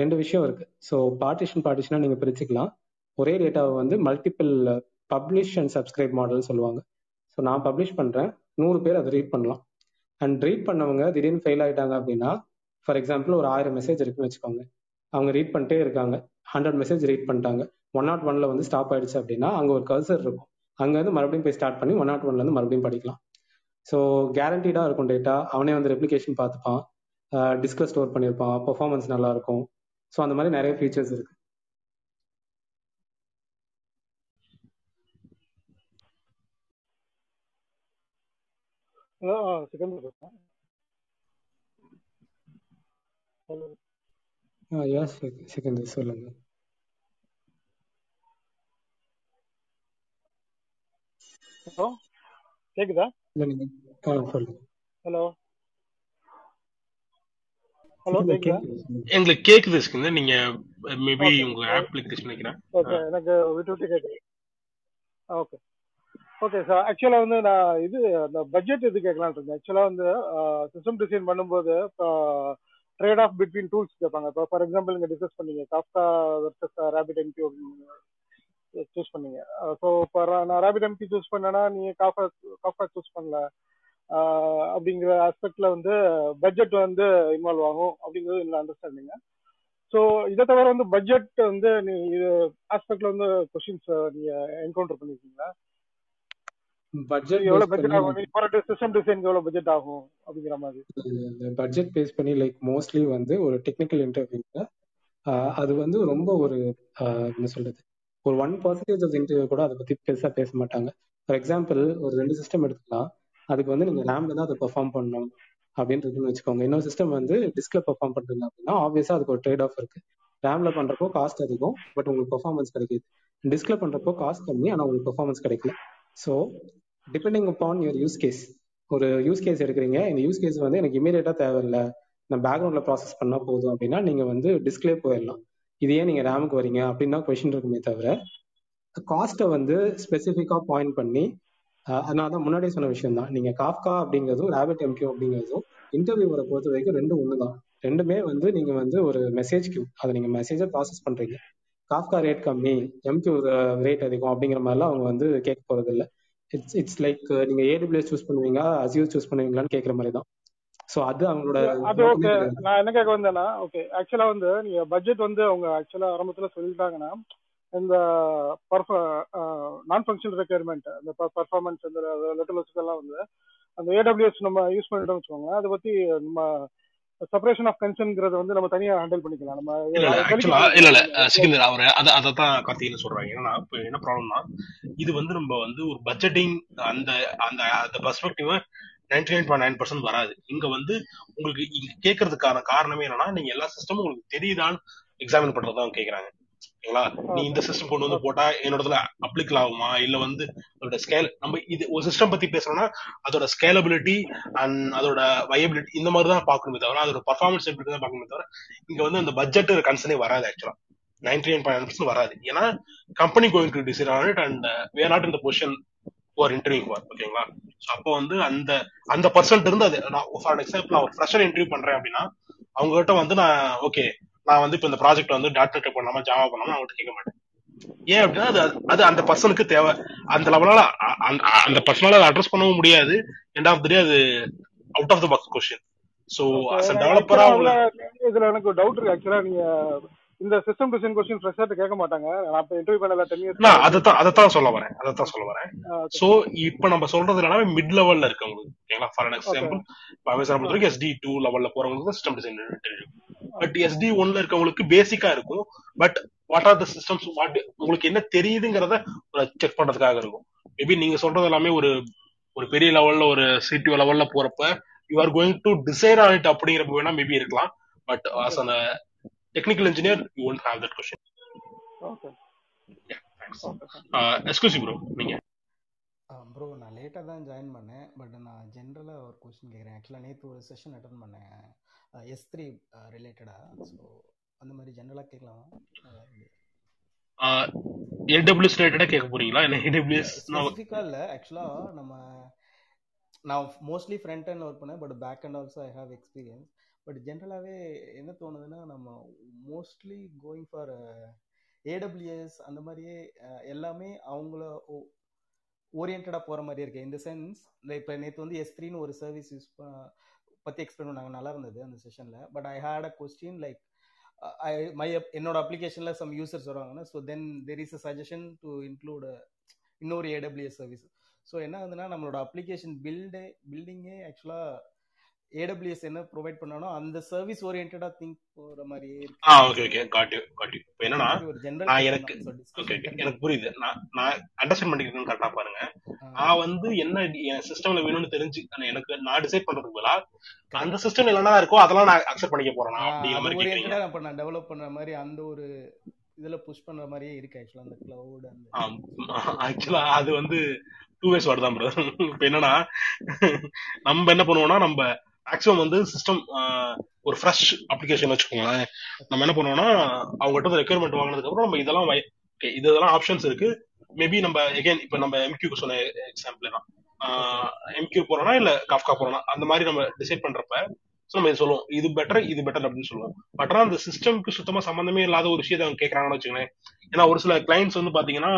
ரெண்டு விஷயம் இருக்கு. ஸோ பார்ட்டிஷன் பார்ட்டிஷனாக நீங்கள் பிரிச்சுக்கலாம். ஒரே டேட்டாவை வந்து multiple publish and subscribe model சொல்லுவாங்க. ஸோ நான் பப்ளிஷ் பண்ணுறேன் நூறு பேர் அதை ரீட் பண்ணலாம். அண்ட் ரீட் பண்ணவங்க திடீர்னு ஃபெயில் ஆயிட்டாங்க அப்படின்னா ஃபார் எக்ஸாம்பிள் ஒரு ஆயிரம் மெசேஜ் இருக்குன்னு வச்சுக்கோங்க. அவங்க ரீட் பண்ணிட்டே இருக்காங்க. ஹண்ட்ரட் மெசேஜ் ரீட் பண்ணிட்டாங்க. ஒன் நாட் ஒன்ல வந்து ஸ்டாப் ஆயிடுச்சு அப்படின்னா அங்கே ஒரு கல்சர் இருக்கும். அங்கேருந்து மறுபடியும் போய் ஸ்டார்ட் பண்ணி ஒன் நாட் ஒன்ல இருந்து மறுபடியும் படிக்கலாம். ஸோ கேரண்டீடாக இருக்கும் டேட்டா அவனே வந்து ரெப்ளிகேஷன் பார்த்துப்பான். டிஸ்க ஸ்டோர் பண்ணியிருப்பான். பெர்ஃபார்மன்ஸ் நல்லா இருக்கும் ஸோ அந்த மாதிரி நிறைய ஃபீச்சர்ஸ் இருக்கு. செகண்ட் ஹலோ யாஸ் செகண்ட் சொல்லுங்க. ஹலோ கேக்குதா? இல்லை நீங்க ஆ, சொல்லுங்க. ஹலோ. ஹலோ. எங்களுக்கு கேக்குது ஸ்கின் நீங்க மேபி Okay. உங்க அப்ளிகேஷன் வைக்கிறேன் ஓகே எனக்கு விட்டு விட்டு கேக்குது ஓகே ஓகே சார் ஆக்சுவலாக வந்து நான் இது அந்த பட்ஜெட் இது கேட்கலான்னு இருந்தேன். ஆக்சுவலாக வந்து சிஸ்டம் டிசைன் பண்ணும்போது ட்ரேட் ஆஃப் பிட்வீன் டூல்ஸ் கேட்பாங்க இப்போ ஃபார் எக்ஸாம்பிள் நீங்கள் டிஸ்கஸ் பண்ணீங்க. காஃப்கா வெர்சஸ் ரேபிட் அப்படின்னு சூஸ் பண்ணீங்க. Uh, ஸோ இப்போ uh, நான் ரேபிட் எம்பி சூஸ் பண்ணேன்னா நீங்கள் காஃபா காஃபா சூஸ் பண்ணல. Uh, அப்படிங்கிற ஆஸ்பெக்ட்ல வந்து பட்ஜெட் வந்து இன்வால்வ் ஆகும் அப்படிங்கிறது என்னோட அண்டர்ஸ்டாண்டிங்க ஸோ இதை தவிர வந்து பட்ஜெட் வந்து நீ இது ஆஸ்பெக்ட்ல வந்து கொஷின்ஸ் நீங்க என்கவுண்டர் பண்ணிருக்கீங்களா? பட்ஜெட் எவ்வளவு பட்ஜெட் ஆகும்? இப்போ சிஸ்டம் டிசைனுக்கு எவ்வளவு பட்ஜெட் ஆகும் அப்படிங்கிற மாதிரி. பட்ஜெட் பேஸ் பண்ணி லைக் மோஸ்ட்லி வந்து ஒரு டெக்னிக்கல் இன்டர்வியூல அது வந்து ரொம்ப ஒரு என்ன சொல்றது? ஒரு ஒன் பர்சன்டேஜ் ஆஃப் இன்டர்வியூ கூட அதை பத்தி பெருசா பேச மாட்டாங்க. ஃபார் எக்ஸாம்பிள் ஒரு ரெண்டு சிஸ்டம் எடுத்துக்கலாம். அதுக்கு வந்து நீங்க ரேம்ல தான் அதை பெர்ஃபார்ம் பண்ணணும் அப்படின்னு இருக்குன்னு வச்சுக்கோங்க. இன்னொரு சிஸ்டம் வந்து டிஸ்க்ல பெர்ஃபார்ம் பண்றீங்க அப்படின்னா ஆப்வியஸா அதுக்கு ஒரு ட்ரேட் ஆஃப் இருக்கு ரேம்ல பண்றப்போ காஸ்ட் அதிகம் பட் உங்களுக்கு பெர்ஃபார்மன்ஸ் கிடைக்குது. டிஸ்க்ல பண்றப்போ காஸ்ட் கம்மி ஆனா உங்களுக்கு பெர்ஃபார்மன்ஸ் கிடைக்கல. So depending upon your use case ஒரு யூஸ் கேஸ் எடுக்கிறீங்க இந்த யூஸ் கேஸ் வந்து எனக்கு இமீடியட்டாக தேவையில்லை. நான் பேக்ரவுண்ட்ல ப்ராசஸ் பண்ணால் போதும் அப்படின்னா நீங்கள் வந்து டிஸ்பிளே போயிடலாம். இது ஏன் நீங்கள் ரேமுக்கு வரீங்க அப்படின்னு தான் கொஷின் இருக்குமே தவிர காஸ்ட்டை வந்து ஸ்பெசிஃபிக்காக பாயிண்ட் பண்ணி அதனால நான் தான் முன்னாடியே சொன்ன விஷயம் தான். நீங்கள் காஃப்கா அப்படிங்கிறதும் ரேபிட் எம்கியூ அப்படிங்கிறதும் இன்டர்வியூவரை பொறுத்த வரைக்கும் ரெண்டும் ஒன்று தான் ரெண்டுமே வந்து நீங்கள் வந்து ஒரு மெசேஜ் கியூ அதை நீங்கள் மெசேஜை ப்ராசஸ் பண்ணுறீங்க காஃப்கா ரேட் கம்மி எம்கியூ ரேட் அதிகம் அப்படிங்கிற மாதிரிலாம் அவங்க வந்து கேட்க போறது இல்லை இட்ஸ் இட்ஸ் லைக் நீங்க ஏடபிள்யூஎஸ் சூஸ் பண்ணுவீங்க அசியூஸ் சூஸ் பண்ணுவீங்களான்னு கேட்குற மாதிரி தான் ஸோ அது அவங்களோட அது ஓகே நான் என்ன கேட்க வந்தேன்னா ஓகே ஆக்சுவலா வந்து நீங்க பட்ஜெட் வந்து அவங்க ஆக்சுவலா ஆரம்பத்துல சொல்லிட்டாங்கன்னா இந்த நான் ஃபங்க்ஷனல் ரெக்குயர்மெண்ட் இந்த பர்ஃபார்மன்ஸ் இந்த லெட்டர் எல்லாம் வந்து அந்த ஏடபிள்யூஎஸ் நம்ம யூஸ் பண்ணிட்டோம் வச்சுக்கோங்க அதை பத்தி நம்ம செப்பரேஷன் ஆஃப் கன்சர்ன்ங்கிறத வந்து நம்ம தனியா ஹேண்டில் பண்ணிக்கலாம். நம்ம இல்ல இல்ல ஆக்சுவலா இல்ல இல்ல சிக்கந்தர் அவர் அதை அதை தான் கார்த்திகேயன் சொல்றாங்க. ஏன்னா இப்போ என்ன ப்ராப்ளம்னா இது வந்து நம்ம வந்து ஒரு பட்ஜெட்டிங் அந்த அந்த அந்த perspective ninety nine point nine percent வராது. இங்க வந்து உங்களுக்கு இங்க கேட்கறதுக்கான காரணமே என்னன்னா நீங்க எல்லா சிஸ்டமும் உங்களுக்கு தெரியுதான்னு எக்ஸாமின் பண்றதா கேக்குறாங்க. ஓகேங்களா? நீ இந்த சிஸ்டம் கொண்டு வந்து போட்டா என்னோடதுல அப்ளிகல் ஆகுமா? இல்ல வந்து அதோட ஸ்கேல் நம்ம இது ஒரு சிஸ்டம் பத்தி பேசுறோம்னா அதோட ஸ்கேலபிலிட்டி அண்ட் அதோட வயபிலிட்டி இந்த மாதிரி தான் பார்க்கணுமே தவிர அதோட பர்ஃபார்மன்ஸ் எப்படி தான் பார்க்கணுமே தவிர இங்க வந்து அந்த பட்ஜெட் கன்சர்னே வராது ஆக்சுவலா நைன்டி நைன் பாயிண்ட் பர்சன்ட் வராது. ஏன்னா company going to decide on it and where not இந்த பொசிஷன் ஒரு இன்டர்வியூ ஃபார் ஓகேங்களா? ஸோ அப்போ வந்து அந்த அந்த பர்சன்ட் இருந்து அது நான் ஃபார் எக்ஸாம்பிள் நான் ஒரு ஃப்ரெஷர் இன்டர்வியூ பண்றேன் அப்படின்னா அவங்க கிட்ட வந்து நான் ஓகே நான் வந்து இப்போ இந்த ப்ராஜெக்ட் வந்து நெட் பண்ணாம ஜாவா பண்ணாம அவங்ககிட்ட கேட்க மாட்டேன். ஏன் அப்படின்னா அது அது அந்த பர்சனுக்கு தேவை. அந்த லெவலால அந்த பர்சனால அட்ரஸ் பண்ணவும் முடியாது. எண்ட் ஆஃப் த டே அது out of the box question so as a டெவலப்பரா இதுல எனக்கு டவுட் இருக்கு ஆக்சுவலா நீங்க இந்த சிஸ்டம் டிசைன் கொஸ்டின் ஃப்ரெஷர்ட்ட கேட்க மாட்டாங்க. நான் இப்ப இன்டர்வியூ பண்ணல 10 இயர்ஸ் நான் அதைத்தான் அதைத்தான் சொல்ல வரேன். அதைத்தான் சொல்ல வரேன். சோ இப்போ நம்ம சொல்றது என்னன்னா மிட் லெவல்ல இருக்கவங்களுக்கு ஓகேங்களா ஃபார் எக்ஸாம்பிள் இப்போ அமேசான் பொறுத்த வரைக்கும் எஸ்டி டூ லெவல்ல போறவங்களுக்கு system design interview but SD ஒன்ல இருக்கவங்களுக்கு பேசிக்கா இருக்கும். But what are the systems what உங்களுக்கு என்ன தெரியுதுங்கிறத செக் பண்றதுக்காக இருக்கும். மேபி நீங்க சொல்றது எல்லாமே ஒரு ஒரு பெரிய லெவல்ல ஒரு சிடிஓ லெவல்ல போறப்ப you are going to decide on it அப்படிங்கிறப்ப வேணா மேபி இருக்கலாம். But as technical engineer you won't have that question okay exclusive bro நீங்க. ப்ரோ நான் லேட்டாக தான் ஜாயின் பண்ணேன் பட் நான் ஜென்ரலாக ஒரு கொஸ்டின் கேட்குறேன் ஆக்சுவலாக நேற்று ஒரு செஷன் அட்டன் பண்ணேன். எஸ் த்ரீ ரிலேட்டடாக ஸோ அந்த மாதிரி ஜென்ரலாக கேட்கலாமா ஏடபிள்யூஎஸ் ரிலேட்டடாக கேட்க போறீங்களா? என்ன ஏடபிள்யூஎஸ் ஸ்பெசிஃபிக்காக இல்லை. ஆக்சுவலாக நம்ம நான் மோஸ்ட்லி ஃப்ரண்ட் அண்ட் ஒர்க் பண்ணேன் but back end also I have experience but ஜென்ரலாகவே என்ன தோணுதுன்னா நம்ம மோஸ்ட்லி கோயிங் ஃபார் ஏடபிள்யூஎஸ் அந்த மாதிரியே எல்லாமே அவங்கள ஓரியன்டாக போகிற மாதிரியே இருக்கு. இந்த சென்ஸ் இப்போ நேற்று வந்து எஸ் த்ரீன்னு ஒரு சர்வீஸ் யூஸ் பற்றி எக்ஸ்பிளைன் பண்ணாங்க. நல்லா இருந்தது அந்த செஷனில் but I had a question like I my என்னோட அப்ளிகேஷனில் some users வருவாங்கன்னா so then there is a suggestion to include இன்னொரு ஏடபிள்யூஎஸ் சர்வீஸ் ஸோ என்ன ஆகுதுன்னா நம்மளோட அப்ளிகேஷன் பில்டே பில்டிங்கே ஆக்சுவலாக ஏடபிள்யூஎஸ் என்ன ப்ரொவைட் பண்ணானோ அந்த சர்வீஸ் ஓரியன்டா திங்க் போற மாதிரியே இருக்கு. ஆ okay okay got you got you இப்போ என்னன்னா நான் எனக்கு ஓகே ஓகே எனக்கு புரியுது. நான் நான் அண்டர்ஸ்டாண்ட் பண்ணிக்கிறேன்னு கரெக்டா பாருங்க. நான் வந்து என்ன என் சிஸ்டம்ல வேணும்னு தெரிஞ்சு எனக்கு நான் டிசைட் பண்றதுக்கு பதிலா அந்த சிஸ்டம் என்னென்ன இருக்கோ அதெல்லாம் நான் அக்செப்ட் பண்ணிக்க போறேன் அப்படிங்கிற மாதிரி கேக்குறீங்க. நான் டெவலப் பண்ற மாதிரி அந்த ஒரு இதுல புஷ் பண்ற மாதிரியே இருக்கு ஆக்சுவலா அந்த கிளவுட் அந்த ஆக்சுவலா அது வந்து டூ வேஸ் வேர்டு தான் ப்ரோ இப்போ என்னன்னா நம்ம என்ன பண்ணுவோம்னா நம்ம மேக்ஸிமம் வந்து சிஸ்டம் ஒரு ஃப்ரெஷ் அப்ளிகேஷன் வச்சுக்கோங்களேன். நம்ம என்ன பண்ணுவோம்னா அவங்ககிட்ட ரெக்யர்மெண்ட் வாங்கினதுக்கு அப்புறம் நம்ம இதெல்லாம் ஓகே இது இதெல்லாம் ஆப்ஷன்ஸ் இருக்கு. மேபி நம்ம எகைன் இப்ப நம்ம எம்கியூக்கு சொன்ன எக்ஸாம்பிள் தான். எம்கியூ போறோம்னா இல்ல காஃப்கா போறோம்னா அந்த மாதிரி நம்ம டிசைட் பண்றப்ப ஸோ நம்ம இது சொல்லுவோம். இது பெட்டர் இது பெட்டர் அப்படின்னு சொல்லுவோம். பட் ஆனால் அந்த சிஸ்டம்க்கு சுத்தமா சம்மந்தமே இல்லாத ஒரு விஷயத்தை அவங்க கேட்கறாங்கன்னு வச்சுக்கோங்களேன். ஏன்னா ஒரு சில கிளைண்ட்ஸ் வந்து பாத்தீங்கன்னா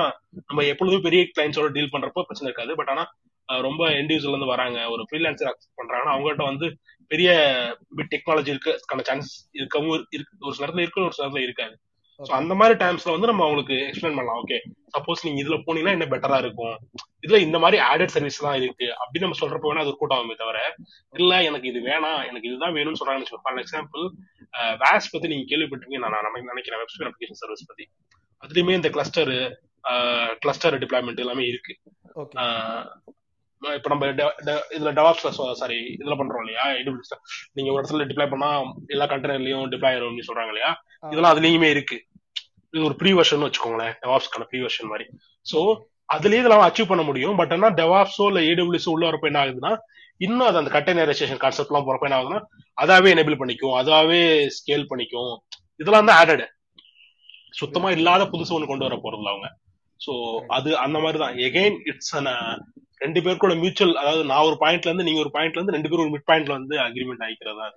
நம்ம எப்பொழுதும் பெரிய கிளைண்ட்ஸோட டீல் பண்றப்போ பிரச்சனை இருக்காது. பட் ஆனா ரொம்ப இண்டிவிஜுவல் இருந்து வராங்க. ஒரு ஃப்ரீலான்சர் அக்செப்ட் பண்றாங்கன்னா அவங்ககிட்ட வந்து பெரிய டெக்னாலஜி இருக்கான சான்ஸ் இருக்கவும் இருக்கு. ஒரு சில இடத்துல இருக்கு ஒரு சில இடத்துல இருக்காது. ஸோ அந்த மாதிரி டைம்ஸ்ல வந்து நம்ம அவங்களுக்கு எக்ஸ்பிளைன் பண்ணலாம். ஓகே சப்போஸ் நீங்க இதுல போனீங்கன்னா என்ன பெட்டரா இருக்கும். இதுல இந்த மாதிரி ஆடட் சர்வீஸ் தான் இருக்கு. அப்படின்னு நம்ம சொல்றப்ப வேணா அது கூட்டம் ஆகுமே தவிர இல்ல எனக்கு இது வேணாம் எனக்கு இதுதான் வேணும்னு சொல்றாங்கன்னு ஃபார் எக்ஸாம்பிள் வேஸ் பத்தி நீங்க கேள்விப்பட்டிருக்கீங்க நான் நமக்கு நினைக்கிறேன். வெப்சைட் அப்ளிகேஷன் சர்வீஸ் பத்தி. அதுலயுமே இந்த கிளஸ்டர் கிளஸ்டர் டிப்ளாய்மெண்ட் எல்லாமே இருக்கு. இப்ப நம்ம இதுல டெவாப்ஸ்ல சாரி இதுல பண்றோம் இல்லையா? நீங்க ஒரு இடத்துல டிப்ளை பண்ணா எல்லா கண்டெய்னர்லயும் டிப்ளை ஆயிரும் சொல்றாங்க இல்லையா? இதெல்லாம் அதுலயுமே இருக்கு. இது ஒரு ப்ரீ வெர்ஷன் வச்சுக்கோங்களேன் டெவாப்ஸ்க்கான ப்ரீ வெர்ஷன் மாதிரி. சோ அதுலயே இதெல்லாம் அச்சீவ் பண்ண முடியும். பட் ஆனா டெவாப்ஸோ இல்ல ஏடபிள்யூஸோ உள்ள வரப்ப என்ன ஆகுதுன்னா இன்னும் அது அந்த கண்டெய்னரைசேஷன் கான்செப்ட் எல்லாம் போறப்ப என்ன ஆகுதுன்னா அதாவே எனேபிள் பண்ணிக்கும் அதாவே ஸ்கேல் பண்ணிக்கும். இதெல்லாம் தான் ஆடட் சுத்தமா இல்லாத புதுசு ஒண்ணு கொண்டு வர போறதுல அவங்க. சோ அது அந்த மாதிரி தான் எகைன் இட்ஸ் அன் uh, ரெண்டு பேருக்கோட மியூச்சுவல் அதாவது நான் ஒரு பாயிண்ட்ல இருந்து நீங்க ஒரு பாயிண்ட்ல இருந்து ரெண்டு பேரும் ஒரு மிட் பாயிண்ட்ல வந்து அக்ரிமெண்ட் ஆகிக்கிறதா அது.